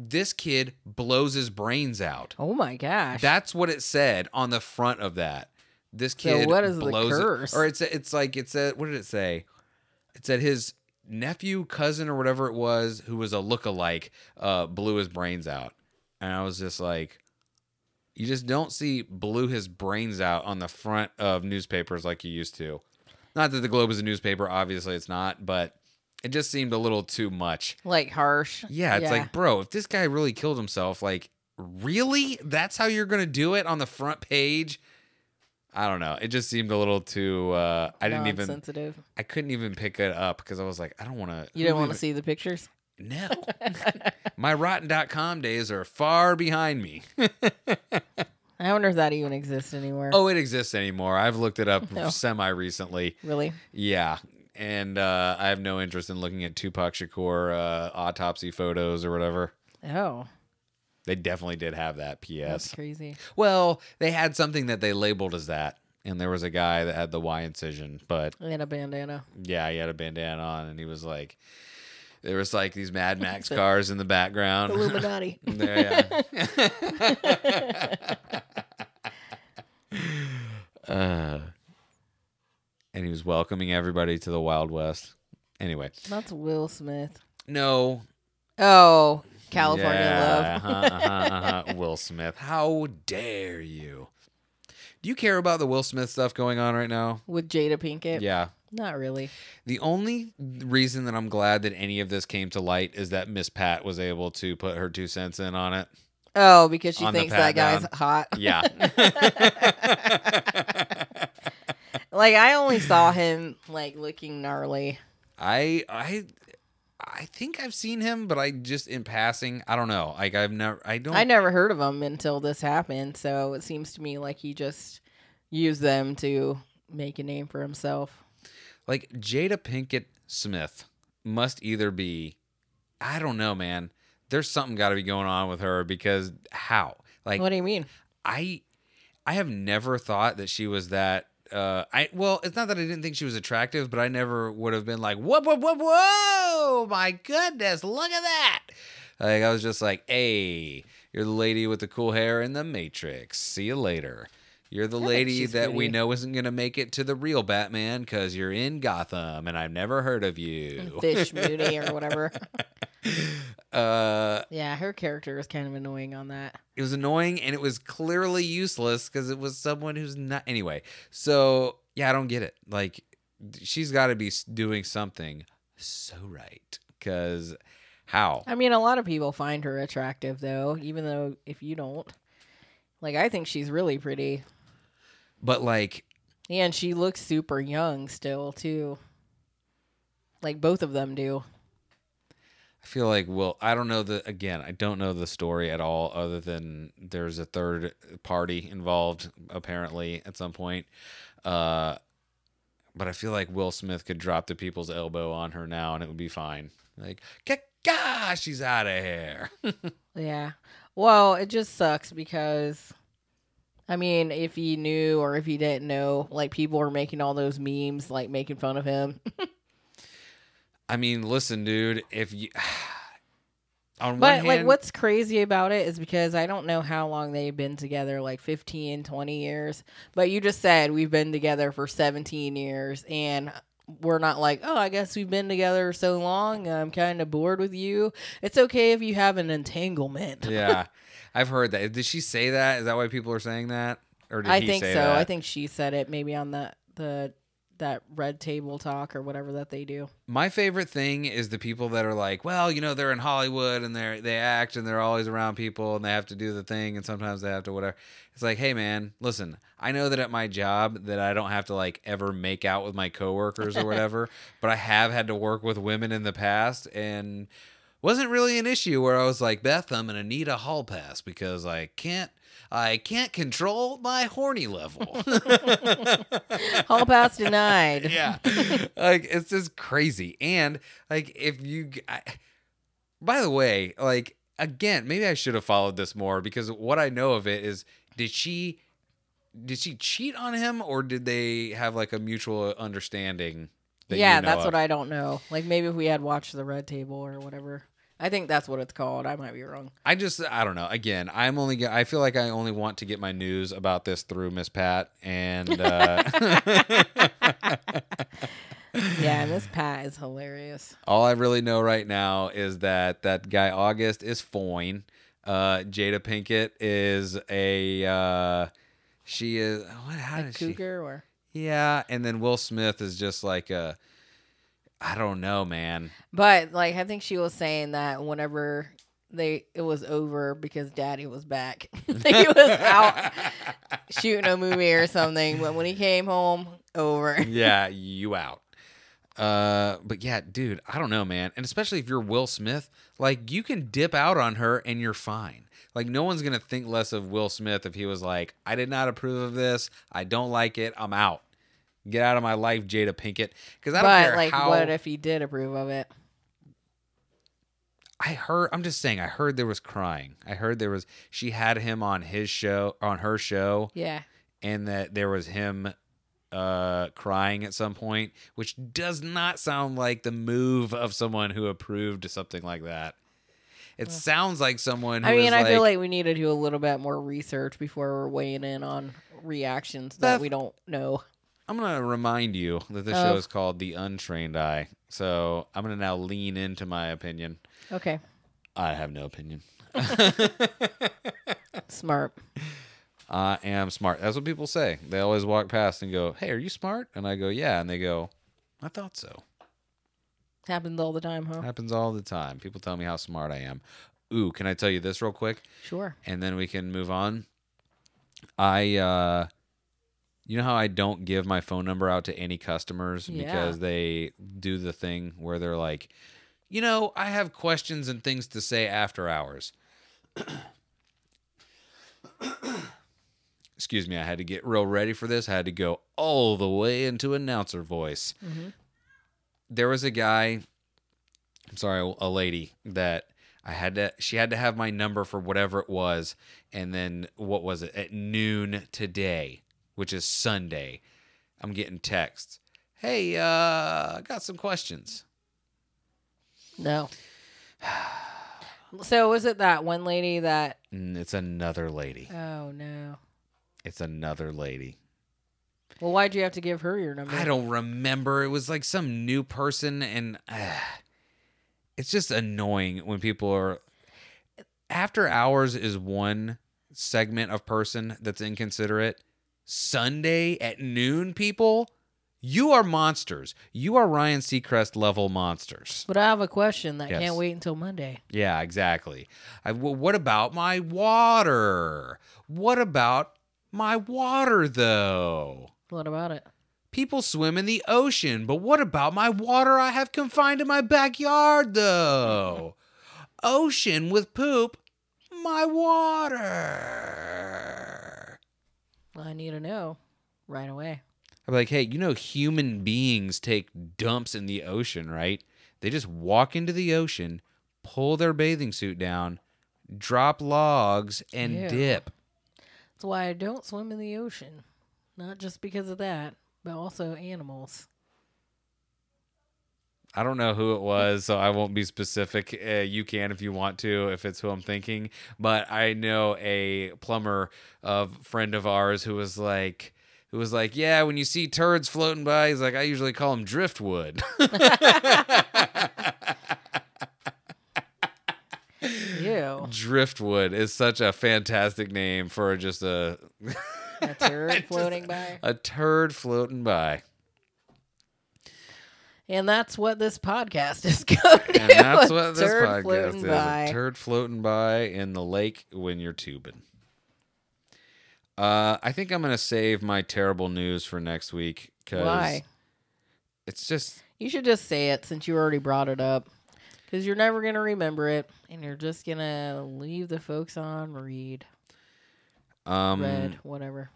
this kid blows his brains out. Oh my gosh. That's what it said on the front of that. This So kid what is the blows it- curse? or it's it's like it said what did it say? It said his nephew, cousin, or whatever it was, who was a look-alike, uh, blew his brains out, and I was just like, you just don't see blew his brains out on the front of newspapers like you used to. Not that the Globe is a newspaper, obviously it's not, but it just seemed a little too much. like harsh. Yeah, it's like, bro, if this guy really killed himself, like, really? That's how you're gonna do it on the front page? I don't know. It just seemed a little too. uh I didn't even. sensitive. I couldn't even pick it up because I was like, I don't want to. You didn't want to see the pictures? No, my Rotten.com days are far behind me. I wonder if that even exists anymore. oh, it exists anymore. I've looked it up No. semi recently. Really? Yeah. And uh, I have no interest in looking at Tupac Shakur uh, autopsy photos or whatever. Oh, They definitely did have that. that's P.S. crazy. Well, they had something that they labeled as that, and there was a guy that had the Y incision, but And a bandana. yeah, he had a bandana on, and he was like, there was like these Mad Max cars in the background. Illuminati. there, yeah. uh, and he was welcoming everybody to the Wild West. Anyway, That's Will Smith. no, Oh, California Yeah, Love. uh-huh, uh-huh, uh-huh. Will Smith. How dare you? Do you care about the Will Smith stuff going on right now? With Jada Pinkett. Yeah. Not really. The only reason that I'm glad that any of this came to light is that Miss Pat was able to put her two cents in on it. Oh, because she On the thinks pat that guy's down. hot. Yeah. Like I only saw him like looking gnarly. I I I think I've seen him, but I just in passing. I don't know. Like I've never. I don't. I never heard of him until this happened, so it seems to me like he just used them to make a name for himself. like Jada Pinkett Smith must either be I don't know, man. There's something got to be going on with her because how? Like what do you mean? I I have never thought that she was that uh I well, it's not that I didn't think she was attractive, but I never would have been like, "Whoa, whoa, whoa, whoa! My goodness, look at that." Like I was just like, "Hey, you're the lady with the cool hair in the Matrix. See you later." You're the I lady that we know isn't going to make it to the real Batman because you're in Gotham and I've never heard of you. Fish Mooney or whatever. uh, Yeah, her character was kind of annoying on that. it was annoying and it was clearly useless because it was someone who's not anyway so yeah i don't get it like she's got to be doing something so right because how I mean, a lot of people find her attractive though, even though if you don't. Like I think she's really pretty. But like Yeah, And she looks super young still too. Like both of them do. i feel like well i don't know the again i don't know the story at all other than there's a third party involved apparently at some point uh but i feel like will smith could drop the people's elbow on her now and it would be fine like gosh she's out of here Yeah. Well, it just sucks because I mean, if he knew or if he didn't know, like people were making all those memes like making fun of him. I mean, listen, dude. If you on But one like what's crazy about it is because I don't know how long they've been together, like 15, 20 years. But you just said we've been together for 17 years and we're not like, "Oh, I guess we've been together so long. I'm kind of bored with you." It's okay if you have an entanglement. yeah, I've heard that. Did she say that? Is that why people are saying that, or did I he think so. that? I think she said it maybe on the the that red table talk or whatever that they do. My favorite thing is the people that are like, well, you know, they're in Hollywood and they're they act and they're always around people and they have to do the thing and sometimes they have to whatever. It's like, hey man, listen, I know that at my job that I don't have to like ever make out with my coworkers or whatever, but I have had to work with women in the past and wasn't really an issue where I was like, Beth, I'm gonna need a hall pass because I can't I can't control my horny level. Hall pass denied. yeah like it's just crazy and like if you I, by the way like again maybe i should have followed this more because what i know of it is did she did she cheat on him or did they have like a mutual understanding yeah, that's what I don't know. Like maybe if we had watched the red table or whatever. I think that's what it's called. I might be wrong. I just I don't know. Again, I'm only I feel like I only want to get my news about this through Miss Pat and uh Yeah, Miss Pat is hilarious. All I really know right now is that that guy August is fine. Uh, Jada Pinkett is a uh, she is what? How A does she? cougar or Yeah, and then Will Smith is just like a. I don't know, man. But like I think she was saying that whenever they it was over because daddy was back. he was out shooting a movie or something, but when he came home, over. yeah, you out. Uh, but yeah, dude, I don't know, man. And especially if you're Will Smith, like you can dip out on her and you're fine. Like no one's gonna think less of Will Smith if he was like, I did not approve of this. I don't like it. I'm out. Get out of my life, Jada Pinkett. Because I don't But care like how. what if he did approve of it? I heard. I'm just saying. I heard there was crying. I heard there was. She had him on his show, on her show, Yeah. and that there was him uh crying at some point which does not sound like the move of someone who approved something like that it sounds like someone who I mean, I like, feel like we need to do a little bit more research before we're weighing in on reactions that we don't know. I'm gonna remind you that this Of- show is called the untrained eye. So i'm gonna now lean into my opinion. Okay. i have no opinion. Smart. i am smart. That's what people say. They always walk past and go hey are you smart? And i go yeah. And they go i thought so. Happens all the time, huh? happens all the time. People tell me how smart i am. Ooh can i tell you this real quick? Sure. and then we can move on. I uh you know how I don't give my phone number out to any customers Yeah. because they do the thing where they're like, "You know, I have questions and things to say after hours." Excuse me, I had to get real ready for this. I had to go all the way into announcer voice. Mhm. There was a guy, I'm sorry, a lady that I had to she had to have my number for whatever it was and then what was it at noon today, which is Sunday. I'm getting texts. Hey, uh I got some questions. No. So was it that one lady that? And it's another lady. Oh no. It's another lady. Well, why'd you have to give her your number? I don't remember. It was like some new person, and uh, it's just annoying when people are. After hours is one segment of person that's inconsiderate. Sunday at noon, people, you are monsters. You are Ryan Seacrest level monsters. But I have a question that Yes. can't wait until Monday. Yeah, exactly. I, well, what about my water? What about my water, though? What about it? People swim in the ocean, but what about my water I have confined in my backyard, though? Ocean with poop, my water. I need to know right away. I'm like, hey, you know, human beings take dumps in the ocean, right? They just walk into the ocean, pull their bathing suit down, drop logs, and Ew. dip. That's why I don't swim in the ocean. Not just because of that, but also animals. I don't know who it was, so I won't be specific. Uh, you can if you want to, if it's who I'm thinking. But I know a plumber, a friend of ours, who was like, who was like, yeah, when you see turds floating by, he's like, I usually call them driftwood. Ew. driftwood is such a fantastic name for just a A turd floating by. a turd floating by. And that's what this podcast is going to And that's what this podcast is. by. A turd floating by in the lake when you're tubing. Uh, I think I'm gonna save my terrible news for next week because Why? it's just You should just say it since you already brought it up. Because you're never going to remember it. And you're just going to leave the folks on read, um read, whatever.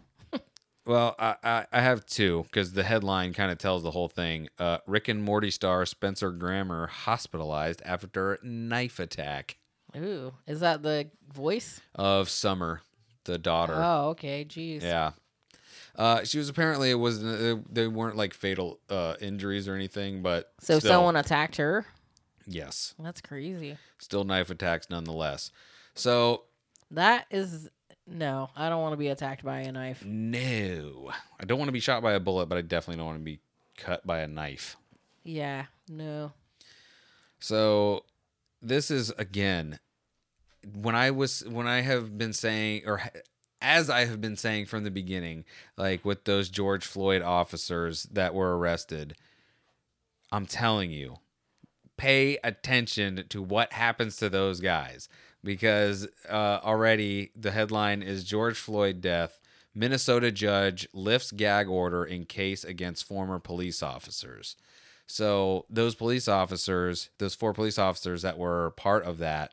Well, I, I, I have two because the headline kind of tells the whole thing. Uh, Rick and Morty star Spencer Grammer hospitalized after knife attack Ooh. Is that the voice? of Summer, the daughter. Oh, okay. Jeez. Yeah. Uh, she was apparently it was uh, they weren't like fatal uh, injuries or anything, but So still, someone attacked her? yes, That's crazy. still knife attacks nonetheless. So That is. No, I don't want to be attacked by a knife. no, I don't want to be shot by a bullet, but I definitely don't want to be cut by a knife. Yeah. No. So this is again when I was when I have been saying or as I have been saying from the beginning, like with those George Floyd officers that were arrested, I'm telling you, pay attention to what happens to those guys because uh, already the headline is George Floyd death. Minnesota judge lifts gag order in case against former police officers. So those police officers, those four police officers that were part of that,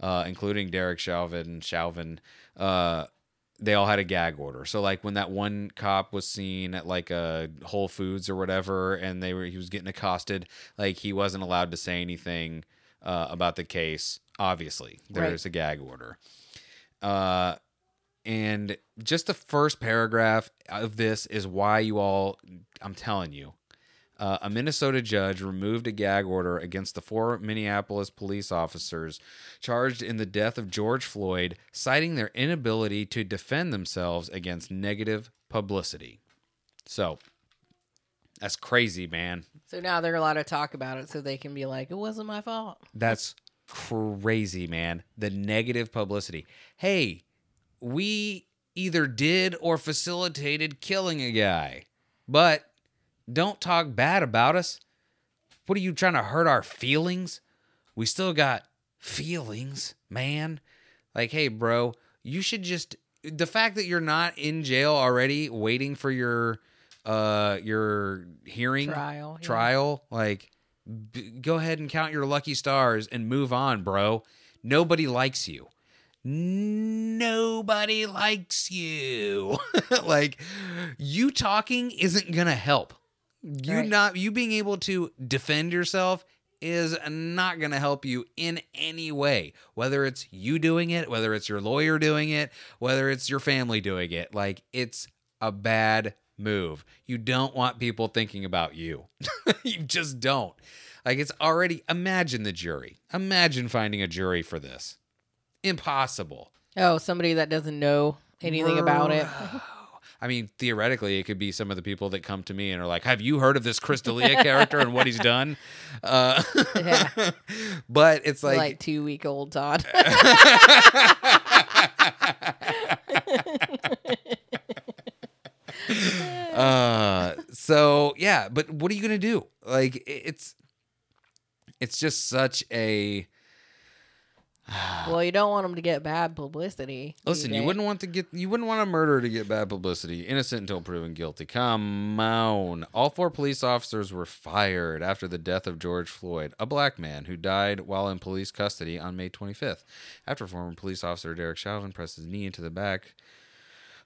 uh, including Derek Chauvin, Chauvin, uh, they all had a gag order. So like when that one cop was seen at like a Whole Foods or whatever, and they were he was getting accosted, like he wasn't allowed to say anything uh, about the case. Obviously, there's a gag order. Uh, and just the first paragraph of this is why you all, I'm telling you, uh, a Minnesota judge removed a gag order against the four Minneapolis police officers charged in the death of George Floyd, citing their inability to defend themselves against negative publicity. So, that's crazy, man. So now they're allowed to talk about it so they can be like, it wasn't my fault. That's crazy, man. The negative publicity. Hey, we either did or facilitated killing a guy, but don't talk bad about us. What are you trying to hurt our feelings? We still got feelings, man. Like, hey, bro, you should just the fact that you're not in jail already waiting for your uh your hearing Trial, yeah. trial like b- go ahead and count your lucky stars and move on, bro. Nobody likes you. Nobody likes you. like you talking isn't going to help. You Right. not you being able to defend yourself is not going to help you in any way. Whether it's you doing it, whether it's your lawyer doing it, whether it's your family doing it. Like it's a bad move. You don't want people thinking about you. you just don't. Like it's already imagine the jury. Imagine finding a jury for this. Impossible. Oh, somebody that doesn't know anything about it. I mean, theoretically, it could be some of the people that come to me and are like, "Have you heard of this Chris D'Elia character and what he's done?" Uh, Yeah. but it's Like, like, two week old Todd. uh, so yeah. But what are you gonna do? Like, it's it's just such a well, you don't want them to get bad publicity. Listen, you wouldn't want to get you wouldn't want a murderer to get bad publicity. Innocent until proven guilty. Come on. All four police officers were fired after the death of George Floyd, a black man who died while in police custody on May 25th. After former police officer Derek Chauvin pressed his knee into the back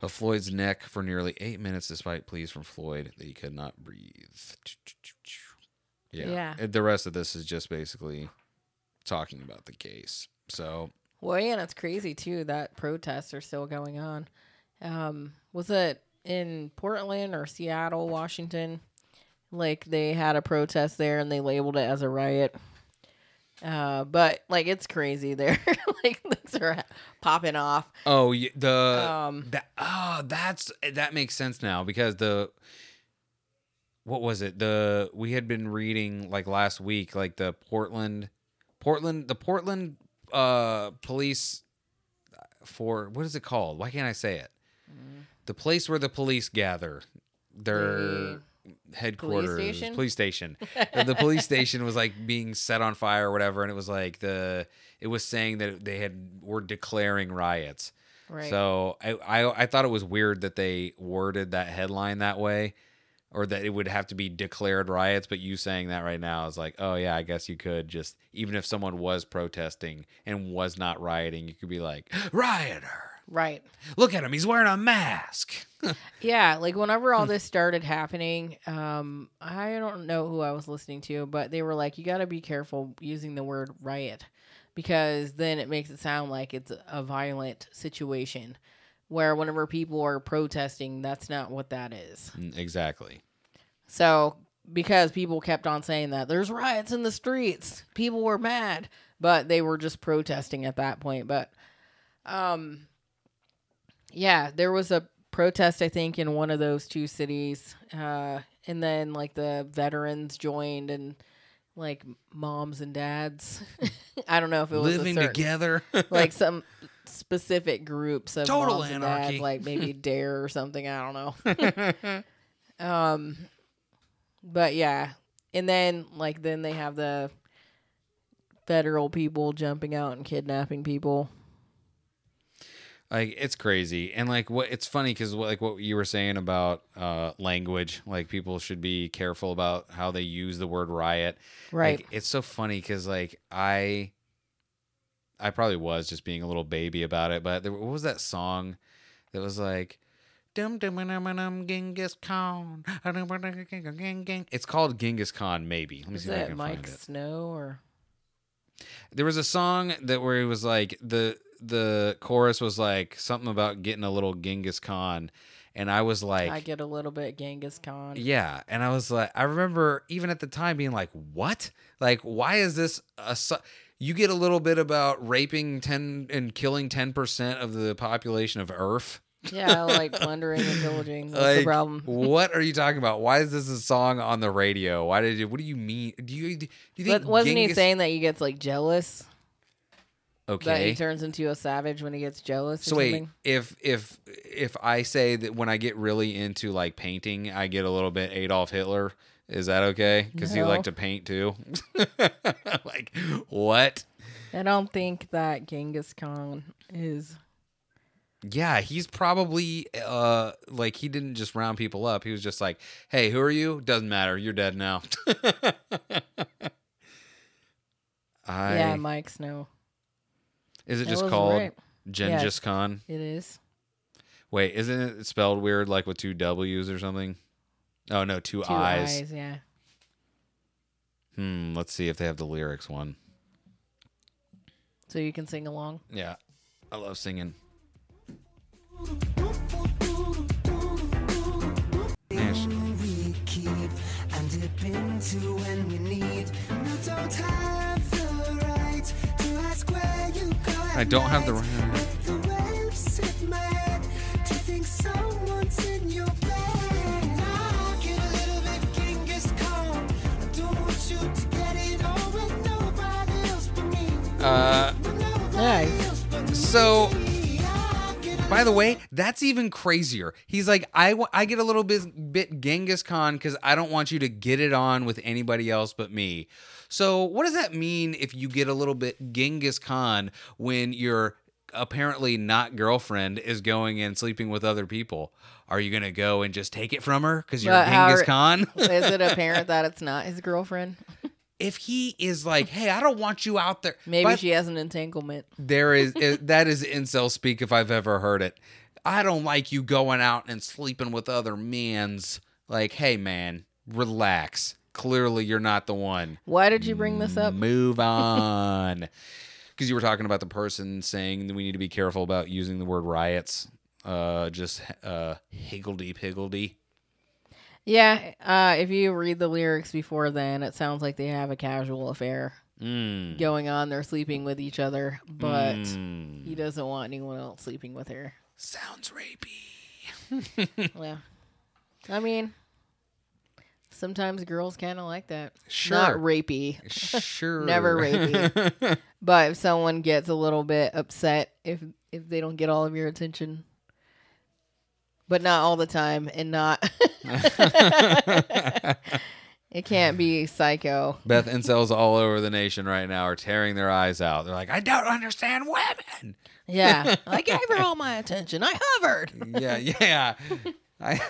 of Floyd's neck for nearly eight minutes, despite pleas from Floyd that he could not breathe. Yeah. Yeah. The rest of this is just basically talking about the case. So Well, yeah, and it's crazy too that protests are still going on. Um, was it in Portland or Seattle, Washington? Like they had a protest there and they labeled it as a riot. Uh, but like it's crazy there. like things are popping off. Oh, the Um, that oh, that's that makes sense now because the what was it? The we had been reading like last week, like the Portland, Portland, the Portland uh police for what is it called? Why can't I say it? Mm. The place where the police gather. They're the- headquarters station? police station the, the police station was like being set on fire or whatever and it was like the it was saying that they had were declaring riots Right. so I, I i thought it was weird that they worded that headline that way or that it would have to be declared riots but you saying that right now is like oh yeah i guess you could just even if someone was protesting and was not rioting you could be like rioter right. look at him he's wearing a mask Yeah, like whenever all this started happening, um, I don't know who I was listening to, but they were like, "You got to be careful using the word riot, because then it makes it sound like it's a violent situation." Where whenever people are protesting, that's not what that is. Mm, exactly So because people kept on saying that there's riots in the streets, people were mad, but they were just protesting at that point. But um yeah, there was a protest I think in one of those two cities. Uh and then like the veterans joined and like moms and dads. I don't know if it was living certain- together like some specific groups of Total moms and anarchy. dads, like maybe Dare or something. I don't know. um, but yeah, and then like then they have the federal people jumping out and kidnapping people. Like it's crazy and like what it's funny because like what you were saying about uh language like people should be careful about how they use the word riot Right. Like, it's so funny because like i i probably was just being a little baby about it but there, what was that song that was like Dum dum dum dum Genghis Khan. It's called Genghis Khan, maybe. Let me Is see if I that can Mike find it. Snow or There was a song that where it was like the the chorus was like something about getting a little Genghis Khan, and I was like, I get a little bit Genghis Khan. yeah, and I was like, I remember even at the time being like, what? Like, why is this a? So- you get a little bit about raping ten and killing ten percent of the population of Earth. Yeah, like plundering and pillaging. What's the problem? what are you talking about? Why is this a song on the radio? Why did you? What do you mean? Do you do you think? But wasn't he saying that he gets like jealous? That Okay. he turns into a savage when he gets jealous? Or So wait, something? if if if I say that when I get really into like painting, I get a little bit Adolf Hitler, is that okay? Because you No. like to paint too. like what? I don't think that Genghis Khan is. Yeah, he's probably uh like he didn't just round people up. He was just like, "Hey, who are you? Doesn't matter. You're dead now." I yeah, Miike Snow. Is it That just called right. Genghis Khan? It is. Wait, isn't it spelled weird like with two W's or something? Oh no, two, Two I's. eyes. Yeah. Hmm, let's see if they have the lyrics one. So you can sing along. Yeah. I love singing. Yes. I don't have the night. right- Let the waves hit my head to think someone's in your bed. I get a little bit Genghis Khan. I don't want you to get it all with nobody else but me. Uh With Nice. else but me. so I get a by the way, that's even crazier. He's like, I, I get a little bit, bit Genghis Khan because I don't want you to get it on with anybody else but me. So, what does that mean if you get a little bit Genghis Khan when your apparently not girlfriend is going and sleeping with other people? Are you going to go and just take it from her because you're But Genghis are- Khan? is it apparent that it's not his girlfriend? if he is like, hey, I don't want you out there. Maybe But- she has an entanglement. There is- that is incel speak if I've ever heard it. I don't like you going out and sleeping with other men's. Like, hey man, relax. Clearly you're not the one. Why did you bring this up? Move on. Because you were talking about the person saying that we need to be careful about using the word riots. Uh, just uh, higgledy piggledy. Yeah, uh, if you read the lyrics before then, it sounds like they have a casual affair Mm. going on. They're sleeping with each other, but Mm. he doesn't want anyone else sleeping with her. Sounds rapey. Yeah. I mean, sometimes girls kind of like that. Sure. Not rapey, Sure. Never rapey. but if someone gets a little bit upset if if they don't get all of your attention, but not all the time, and not. it can't be psycho. Beth incels all over the nation right now are tearing their eyes out. They're like, I don't understand women. Yeah, I gave her all my attention. I hovered. Yeah, yeah. I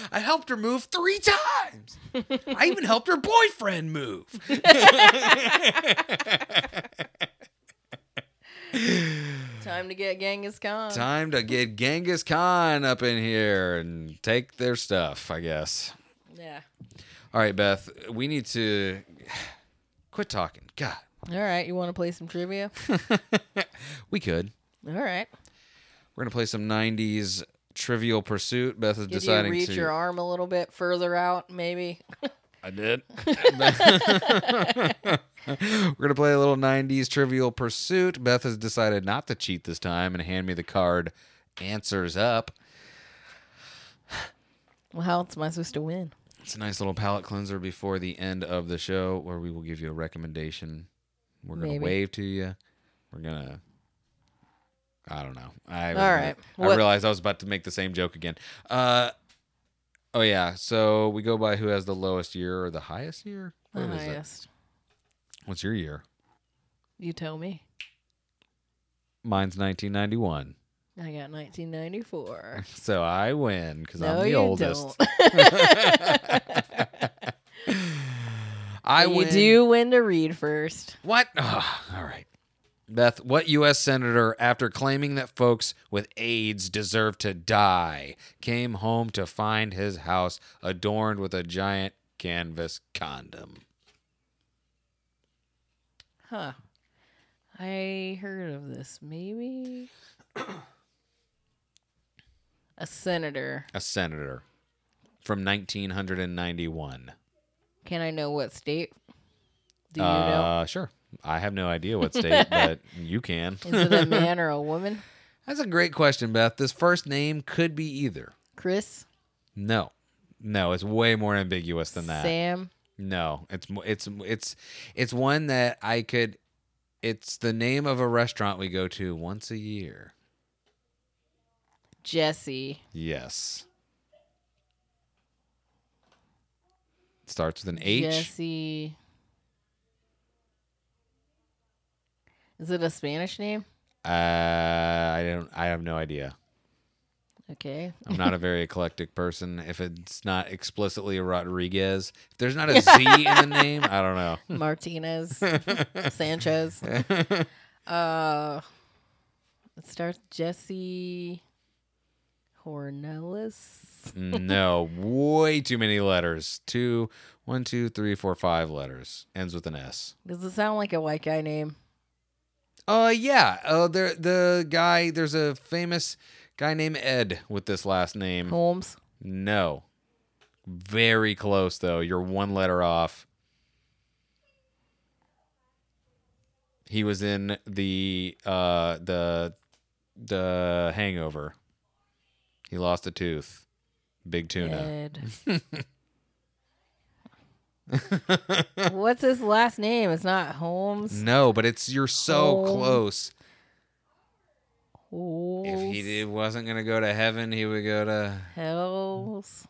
I helped her move three times. I even helped her boyfriend move. Time to get Genghis Khan. Time to get Genghis Khan up in here and take their stuff, I guess. Yeah. All right, Beth, we need to quit talking. God, All right. You want to play some trivia? we could. All right. We're gonna play some &90s Trivial Pursuit. Beth is Did you deciding reach to. your arm a little bit further out, maybe? I did. We're gonna play a little '90s Trivial Pursuit. Beth has decided not to cheat this time and hand me the card. Answers up. Well, how else am I supposed to win? It's a nice little palate cleanser before the end of the show, where we will give you a recommendation. We're gonna Maybe. wave to you. We're gonna. I don't know. I All right. I What- realized I was about to make the same joke again. Uh. Oh yeah. So we go by who has the lowest year or the highest year. The What highest. What's your year? You tell me. Mine's 1991. I got 1994. So I win because no, I'm the oldest. I you win. do win to read first. What? Ugh, all right. Beth, what U.S. Senator, after claiming that folks with AIDS deserve to die, came home to find his house adorned with a giant canvas condom? Huh. I heard of this. Maybe a senator. A senator from 1991. Can I know what state? Do you know? uh, Sure. I have no idea what state, but you can. Is it a man or a woman? That's a great question, Beth. This first name could be either. Chris, No. No, it's way more ambiguous than that. Sam, No, it's it's it's it's one that I could. It's the name of a restaurant we go to once a year. Jesse, Yes. Starts with an H. Jesse. Is it a Spanish name? Uh, I don't. I have no idea. Okay. I'm not a very eclectic person. If it's not explicitly a Rodriguez, if there's not a Z in the name, I don't know. Martinez, Sanchez. Uh, it starts Jesse Hornelis. no, way too many letters. Two, one, two, three, four, five letters. Ends with an S. Does it sound like a white guy name? Uh yeah. Uh there the guy there's a famous guy named Ed with this last name. Holmes. No. Very close though. You're one letter off. He was in the uh the the hangover. He lost a tooth. Big tuna. What's his last name? It's not Holmes. No, but it's you're so Hol- close. Holmes. If he did, wasn't gonna go to heaven, he would go to Helms.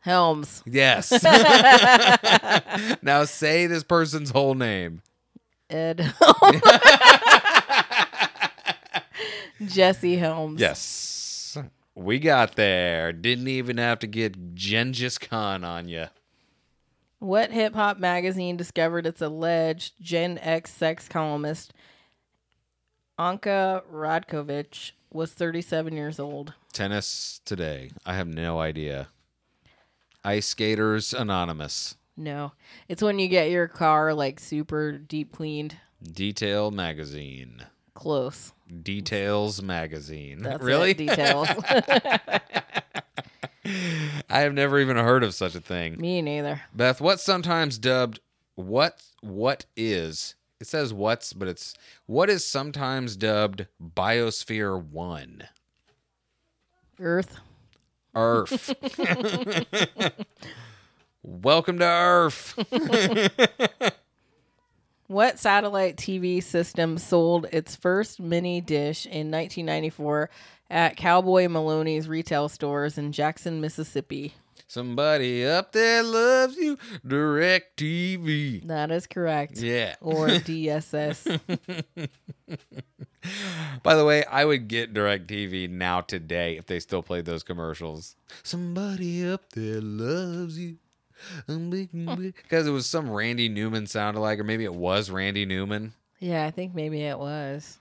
Helms. Yes. now say this person's whole name. Ed. Helms. Jesse Helms. Yes. We got there. Didn't even have to get Genghis Khan on you. What hip hop magazine discovered its alleged Gen X sex columnist Anka Radakovich was 37 years old? Tennis today. I have no idea. Ice Skaters Anonymous. No, it's when you get your car like super deep cleaned. Detail Magazine. Close. Details Magazine. That's it, really? details. I have never even heard of such a thing. Me neither. Beth, what's sometimes dubbed what what is it says what's, but it's what is sometimes dubbed Biosphere One. Earth. Earth. Welcome to Earth. What satellite TV system sold its first mini dish in 1994 at Cowboy Maloney's retail stores in Jackson, Mississippi. Somebody up there loves you. Direct TV. That is correct. Yeah. Or DSS. By the way, I would get DirecTV now today if they still played those commercials. Somebody up there loves you. Um, because um, it was some Randy Newman sounded like, or maybe it was Randy Newman. yeah, I think maybe it was.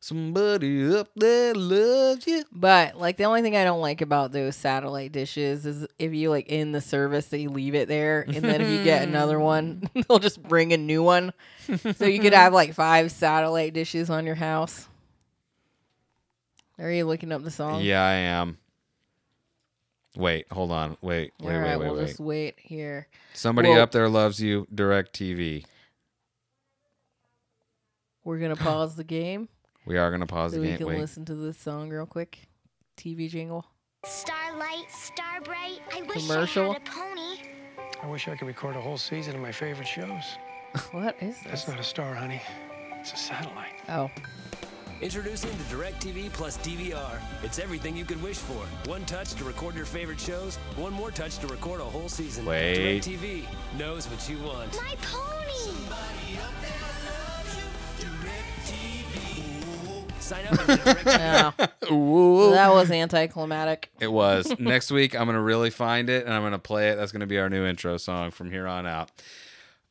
Somebody up there loves you. But like the only thing I don't like about those satellite dishes is if you like in the service they leave it there and then if you get another one, they'll just bring a new one. So you could have like five satellite dishes on your house. Are you looking up the song? Yeah, I am. Wait, hold on. Wait, wait, All right, wait, wait, we'll wait. just wait here. Somebody Well- up there loves you. DirecTV. We're gonna pause the game We are gonna pause so the we game. can Wait. listen to this song real quick. TV jingle. Starlight, Starbright, I wish Commercial. I had a pony. I wish I could record a whole season of my favorite shows. What is That's not a star, honey. It's a satellite. Oh, Introducing the DirecTV Plus DVR. It's everything you could wish for. One touch to record your favorite shows, one more touch to record a whole season. Wait. DirecTV knows what you want. My pony! Sign up no, Ooh. that was anticlimactic. It was. Next week, I'm gonna really find it and I'm gonna play it. That's gonna be our new intro song from here on out.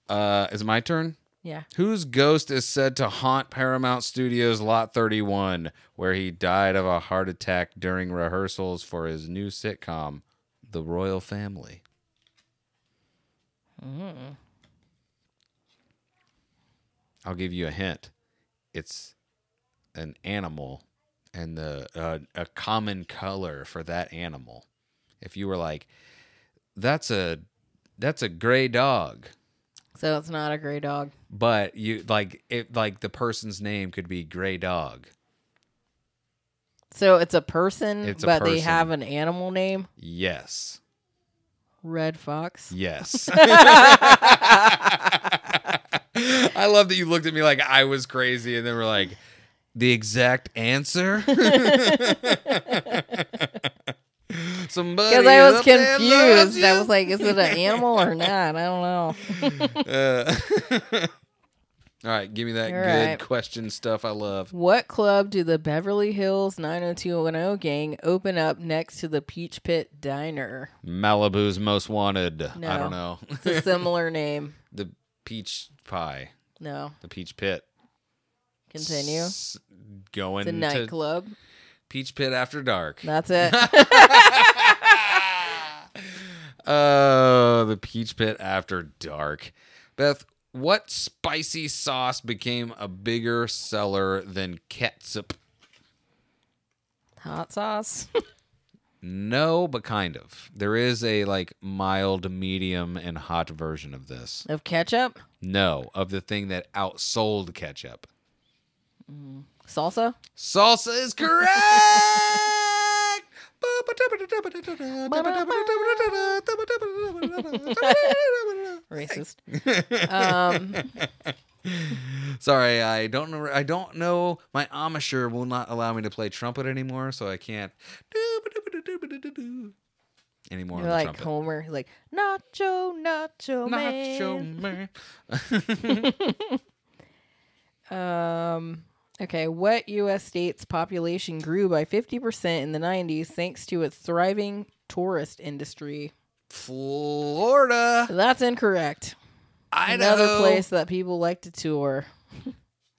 Uh, is it my turn? Yeah. Whose ghost is said to haunt Paramount Studios Lot 31, where he died of a heart attack during rehearsals for his new sitcom, The Royal Family? Mm. I'll give you a hint. It's an animal, and the uh, a common color for that animal. If you were like, "That's a that's a gray dog," So it's not a gray dog. but you like it like the person's name could be gray dog So it's a person, It's a but they have an animal name. yes Red fox. yes i love that you looked at me like i was crazy and then we're like the exact answer somebody Because I was up there loves confused. I was like, is it an animal or not? I don't know. Uh, all right give me that All good right. question stuff i love What club do the Beverly Hills 90210 gang open up next to the Peach Pit Diner? malibu's most wanted i don't know It's a similar name. the peach pie No. the peach pit Continue. S- going to nightclub. peach pit after dark That's it. oh the peach pit after dark beth what spicy sauce became a bigger seller than ketchup Hot sauce. no but kind of there is a like mild medium and hot version of this of ketchup. no of the thing that outsold ketchup Salsa. Salsa is correct. Racist. um, Sorry, I don't know. I don't know. My Amisher will not allow me to play trumpet anymore, so I can't anymore. you're like trumpet. Homer. You're like nacho, nacho, man. Nacho man. Um. Okay, what U.S. state's population grew by 50% in the 90s thanks to its thriving tourist industry? Florida, That's incorrect. Idaho, Another place that people like to tour.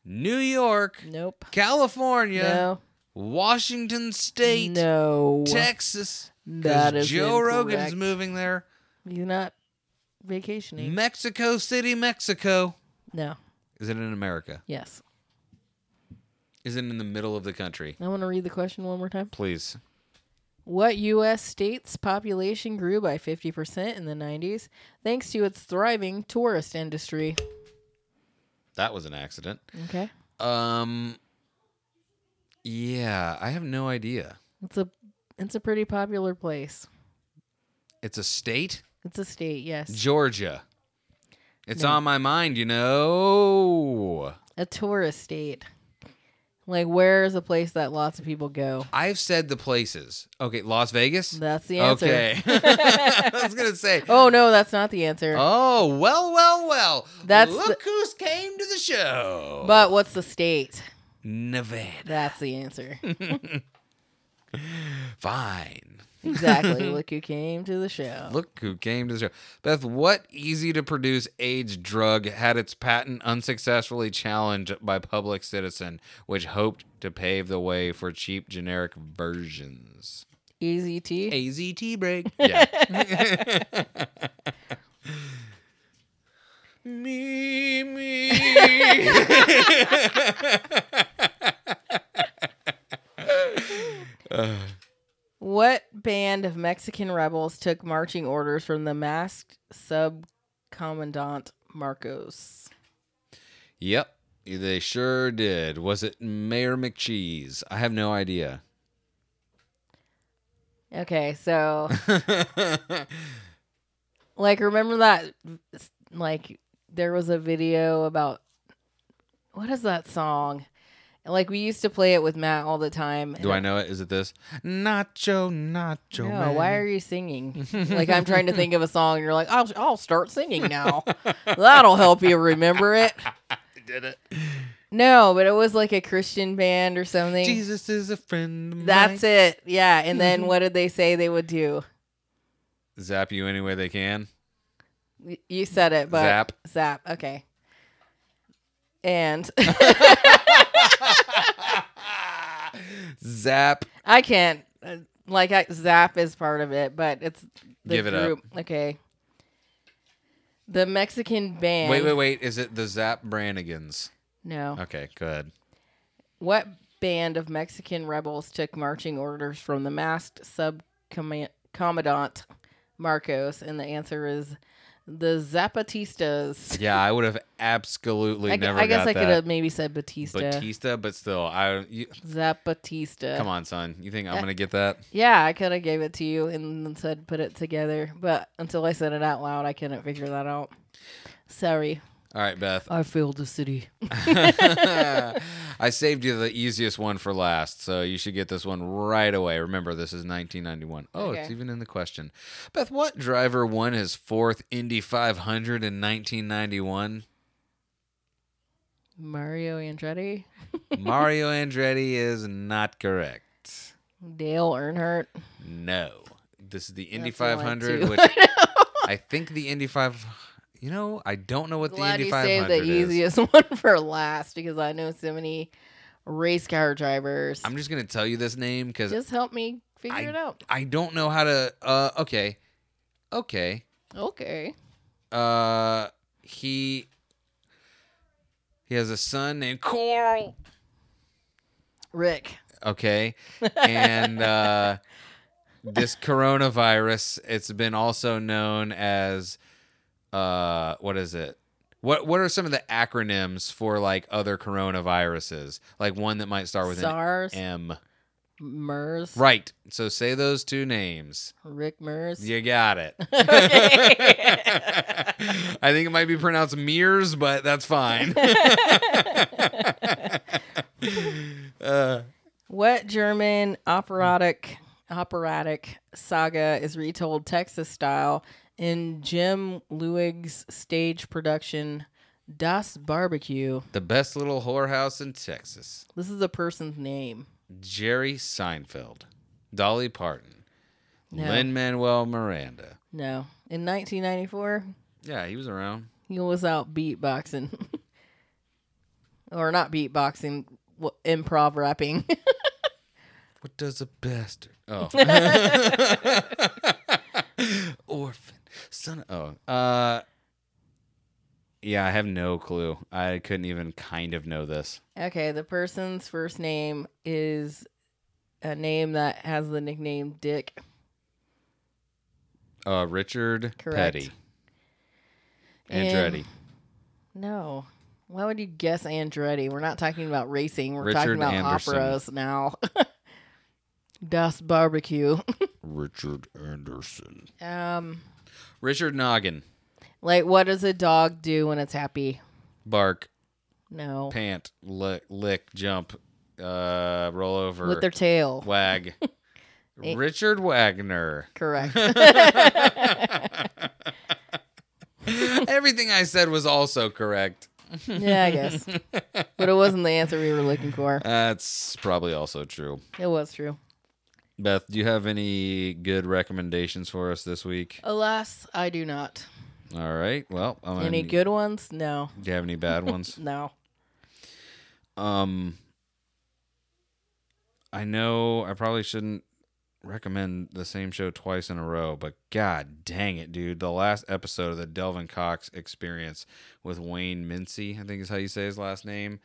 New York, Nope. California, No. Washington State, No. Texas. That is Joe Rogan's incorrect. moving there. You're not vacationing. Mexico City, Mexico. no. Is it in America? Yes. Is it in the middle of the country? I want to read the question one more time. Please. What U.S. state's population grew by 50% in the 90s thanks to its thriving tourist industry? That was an accident. Okay. Um Yeah, I have no idea. It's a it's a pretty popular place. It's a state? It's a state, yes. Georgia. It's No. on my mind, you know. A tourist state. Like, where is a place that lots of people go? I've said the places. Okay, Las Vegas. That's the answer. Okay. I was gonna say. Oh no, that's not the answer. Oh well, well, well. That's look who's came to the show. But what's the state? Nevada. That's the answer. Fine. Exactly. Look who came to the show. Look who came to the show. Beth, what easy to produce AIDS drug had its patent unsuccessfully challenged by Public Citizen, which hoped to pave the way for cheap generic versions? Easy T. AZT break. Yeah. me, me. Uh, What band of Mexican rebels took marching orders from the masked sub commandant Marcos? yep, they sure did. Was it Mayor McCheese? I have no idea. Okay, so like remember that like there was a video about what is that song? Like we used to play it with Matt all the time. Do I know it? Is it this? Nacho, nacho. No, man. why are you singing? like I'm trying to think of a song, and you're like, I'll I'll start singing now. That'll help you remember it. did it? No, but it was like a Christian band or something. Jesus is a friend. Of That's mine. it. Yeah, and then what did they say they would do? Zap you any way they can. Y- You said it, but Zap. Zap. Okay. And Zap. I can't uh, like I, Zap is part of it, but it's the Give it up. group. Okay. The Mexican band. Wait, wait, wait. Is it the Zap Brannigans? No. Okay, good. What band of Mexican rebels took marching orders from the masked sub commandant Marcos? And the answer is the Zapatistas. Yeah, I would have absolutely I, never I guess I that. could have maybe said Batista. Batista, but still, I. You, Zapatista. come on, son. You think I'm gonna get that? Yeah, I could have gave it to you and said put it together, but until I said it out loud, I couldn't figure that out. Sorry, All right, Beth. I failed the city. I saved you the easiest one for last, so you should get this one right away. Remember, this is 1991. Oh, it's even in the question. Beth, what driver won his fourth Indy 500 in 1991? Mario Andretti, Mario Andretti is not correct. Dale Earnhardt. No. This is the Indy That's 500, which I think the Indy 5. You know, I don't know what the Glad you saved the easiest one for last because I know so many race car drivers. I'm just going to tell you this name because Just help me figure I, it out. I don't know how to. Uh, okay. Okay. Okay. Uh, he he has a son named Coral. Rick. Okay, and uh, this coronavirus, it's been also known as uh, what is it? What what are some of the acronyms for like other coronaviruses? Like one that might start with SARS. an M. MERS. Right. So say those two names. Rick MERS. You got it. I think it might be pronounced Mears, but that's fine. uh, What German operatic operatic saga is retold Texas style in Jim Luigs' stage production Das Barbecue? the best little whorehouse in Texas. This is a person's name. Jerry Seinfeld, Dolly Parton, No. Lin Manuel Miranda. No. In 1994, Yeah, he was around. he was out beatboxing. or not beatboxing, w- improv rapping. What does a bastard? Oh, orphan son. Of, oh, uh, yeah, I have no clue. I couldn't even kind of know this. okay, the person's first name is a name that has the nickname Dick. Uh, Richard Correct. Petty. Andretti. No. Why would you guess Andretti? We're not talking about racing. We're Richard talking about Anderson. operas now. Das Barbecue. Richard Anderson. um, Richard Noggin. like what does a dog do when it's happy? Bark, No. pant, lick, lick, jump, uh, roll over, with their tail. wag. Eh. Richard Wagner. Correct. Everything I said was also correct. yeah, I guess. But it wasn't the answer we were looking for. That's probably also true. It was true. Beth, do you have any good recommendations for us this week? Alas, I do not. All right. Well, I'm gonna Any good ones? No. Do you have any bad ones? No. Um, I know I probably shouldn't recommend the same show twice in a row, but god dang it, dude. The last episode of the Delvin Cox experience with Wayne Mincey, I think is how you say his last name.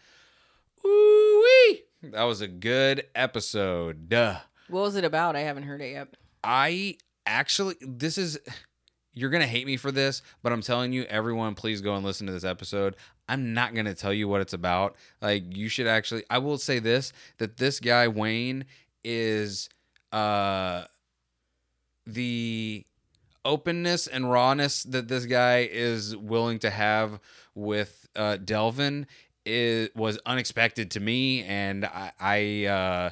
Ooh-wee! That was a good episode. Duh. What was it about? I haven't heard it yet. I actually, this is, you're going to hate me for this, but I'm telling you, everyone, please go and listen to this episode. I'm not going to tell you what it's about. Like, you should actually, I will say this that this guy, Wayne, is, uh, the openness and rawness that this guy is willing to have with uh, Delvin is was unexpected to me, and I, I uh,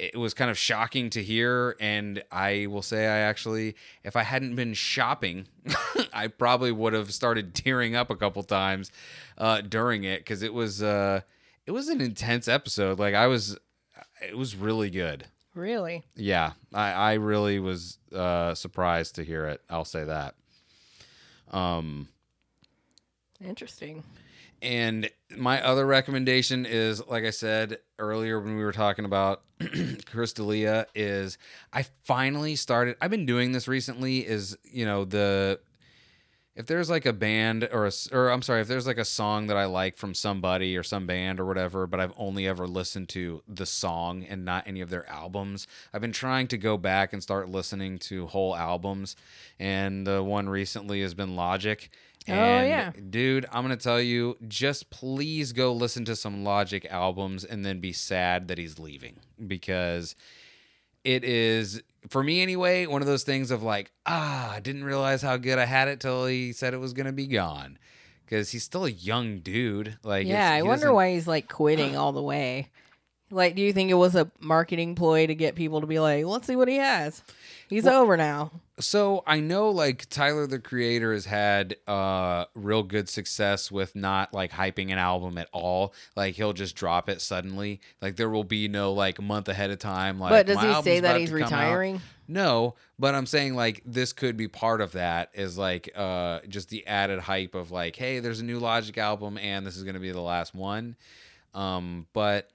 it was kind of shocking to hear. And I will say, I actually, if I hadn't been shopping, I probably would have started tearing up a couple times uh, during it because it was uh, it was an intense episode. Like I was, it was really good. Really? Yeah, I, I really was uh, surprised to hear it. I'll say that. Um, Interesting. And my other recommendation is, like I said earlier when we were talking about Chris D'Elia, is I finally started. I've been doing this recently. Is you know the if there's like a band or a or I'm sorry, if there's like a song that I like from somebody or some band or whatever, but I've only ever listened to the song and not any of their albums, I've been trying to go back and start listening to whole albums. And the one recently has been Logic. Oh, And yeah. dude, I'm gonna tell you, just please go listen to some Logic albums and then be sad that he's leaving because it is for me anyway one of those things of like ah i didn't realize how good i had it till he said it was gonna be gone because he's still a young dude like yeah, I wonder why he's like quitting all the way. Like, do you think it was a marketing ploy to get people to be like, let's see what he has? He's over now. So i know like tyler the creator has had uh real good success with not like hyping an album at all like he'll just drop it suddenly like there will be no like month ahead of time like but does "My he say that he's to come out." retiring? No, but I'm saying like this could be part of that is like uh just the added hype of like, hey, there's a new Logic album and this is gonna be the last one. Um, but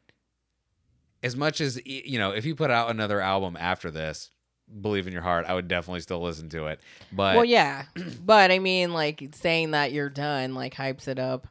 as much as you know, if you put out another album after this, believe in your heart, I would definitely still listen to it. But well, yeah, but I mean, like saying that you're done, like hypes it up.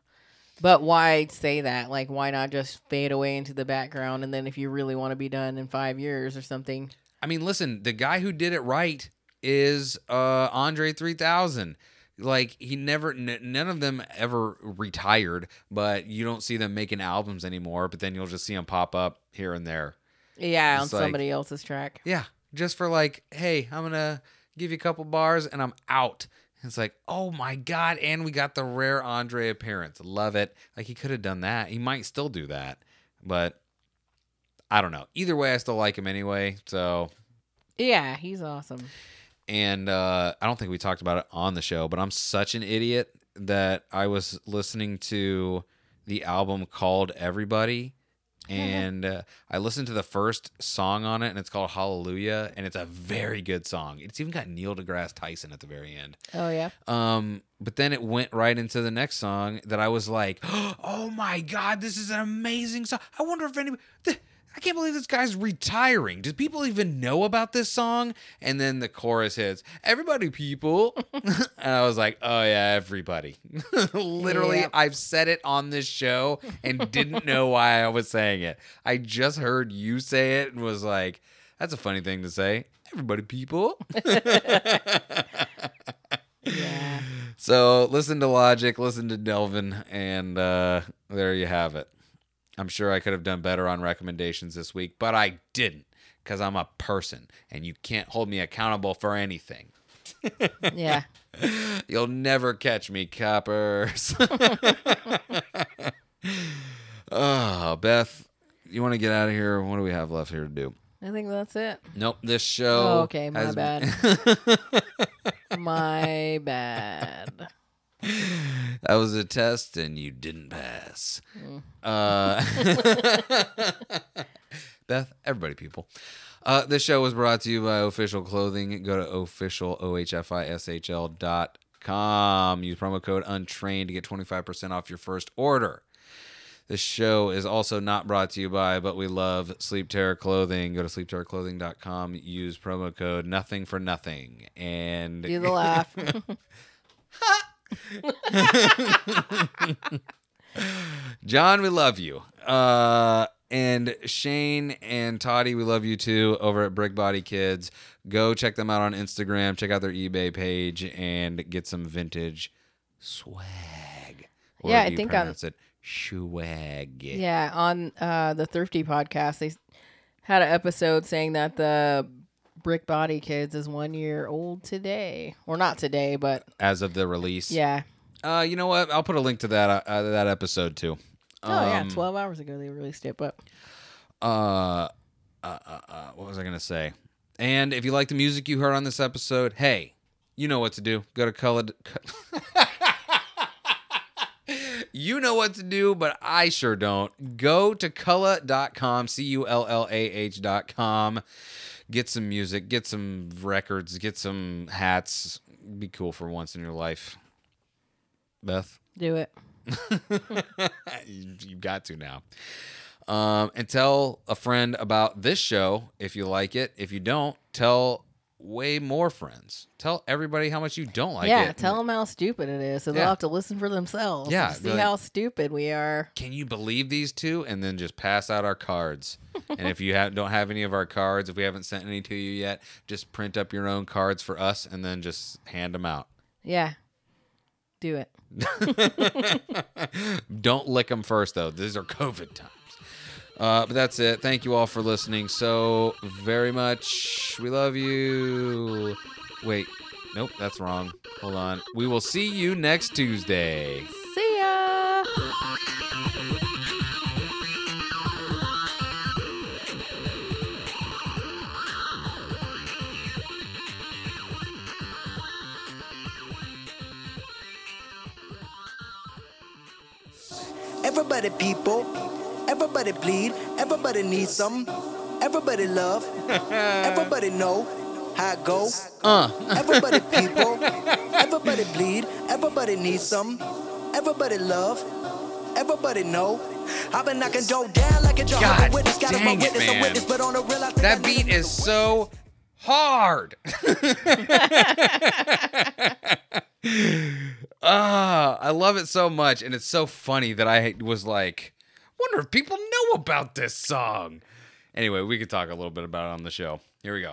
But why say that? Like, why not just fade away into the background, and then if you really want to be done in five years or something, I mean, listen, the guy who did it right is uh Andre 3000. Like he never n- none of them ever retired, but you don't see them making albums anymore, but then you'll just see them pop up here and there. yeah, on like- somebody else's track. Yeah, just for like, hey, I'm going to give you a couple bars and I'm out. It's like, oh my god, and we got the rare Andre appearance. Love it. Like he could have done that. He might still do that. But I don't know. Either way, I still like him anyway. So Yeah, he's awesome. and uh, I don't think we talked about it on the show, but I'm such an idiot that I was listening to the album called Everybody, and uh, I listened to the first song on it, and it's called Hallelujah, and it's a very good song. It's even got Neil deGrasse Tyson at the very end. Oh yeah. Um, but then it went right into the next song that I was like, "Oh my god, this is an amazing song! I wonder if anybody." th- I can't believe this guy's retiring. Do people even know about this song? And then the chorus hits, "Everybody, people," and I was like, "Oh yeah, everybody." Literally, Yep. I've said it on this show and didn't know why I was saying it. I just heard you say it and was like, "That's a funny thing to say." Everybody, people. Yeah. So listen to Logic, listen to Delvin, and uh, there you have it. I'm sure I could have done better on recommendations this week, but I didn't because I'm a person and you can't hold me accountable for anything. Yeah. You'll never catch me, coppers. oh, Beth, you want to get out of here? What do we have left here to do? I think that's it. Nope. This show. Oh, okay, my has- bad. My bad. That was a test, and you didn't pass. Mm. Uh, Beth, everybody, people. Uh, this show was brought to you by Ohfishl Clothing. Go to official o h f i s h l dot com. Use promo code Untrained to get twenty five percent off your first order. This show is also not brought to you by, but we love Sleep Terror Clothing. Go to sleepterrorclothing.com. Use promo code Nothing for Nothing, and Do the laugh. John, we love you. Uh, and Shane and Toddy, we love you too over at Brick Body Kids. Go check them out on Instagram, check out their eBay page, and get some vintage swag. Or Yeah, I think on- pronounce it swag. yeah, on uh, the Thrifty podcast, they had an episode saying that the Brick Body Kids is one year old today, or not today, but As of the release. yeah. Uh, you know what? I'll put a link to that uh, that episode too. Oh yeah, Um, twelve hours ago they released it, but uh, uh, uh, uh, what was I gonna say? And if you like the music you heard on this episode, hey, you know what to do. Go to color. you know what to do, but I sure don't. Go to Cullah.com, C U L L A H.com. Get some music, get some records, get some hats. Be cool for once in your life. Beth? do it. you, you got to now. Um, and tell a friend about this show if you like it. If you don't, tell way more friends. Tell everybody how much you don't like yeah, it. tell them how stupid it is, so Yeah. they'll have to listen for themselves. Yeah, see like- how stupid we are. Can you believe these two? And then just pass out our cards. and if you have, don't have any of our cards, if we haven't sent any to you yet, just print up your own cards for us and then just hand them out. Yeah, do it. Don't lick them first, though. These are COVID times. Uh, but that's it. Thank you all for listening so very much. We love you. Wait, nope, that's wrong. Hold on. We will see you next Tuesday. See ya. Everybody people, everybody bleed, everybody needs some, everybody love, everybody know how it go. Uh, Everybody people, everybody bleed, everybody needs some, everybody love, everybody know. I've been knocking dough down like a Jehovah's God Witness, got dang it, witness, man. witness, but on the real, I think that beat is so hard. Ah, I love it so much, and it's so funny that I was like, wonder if people know about this song. Anyway, we could talk a little bit about it on the show. Here we go.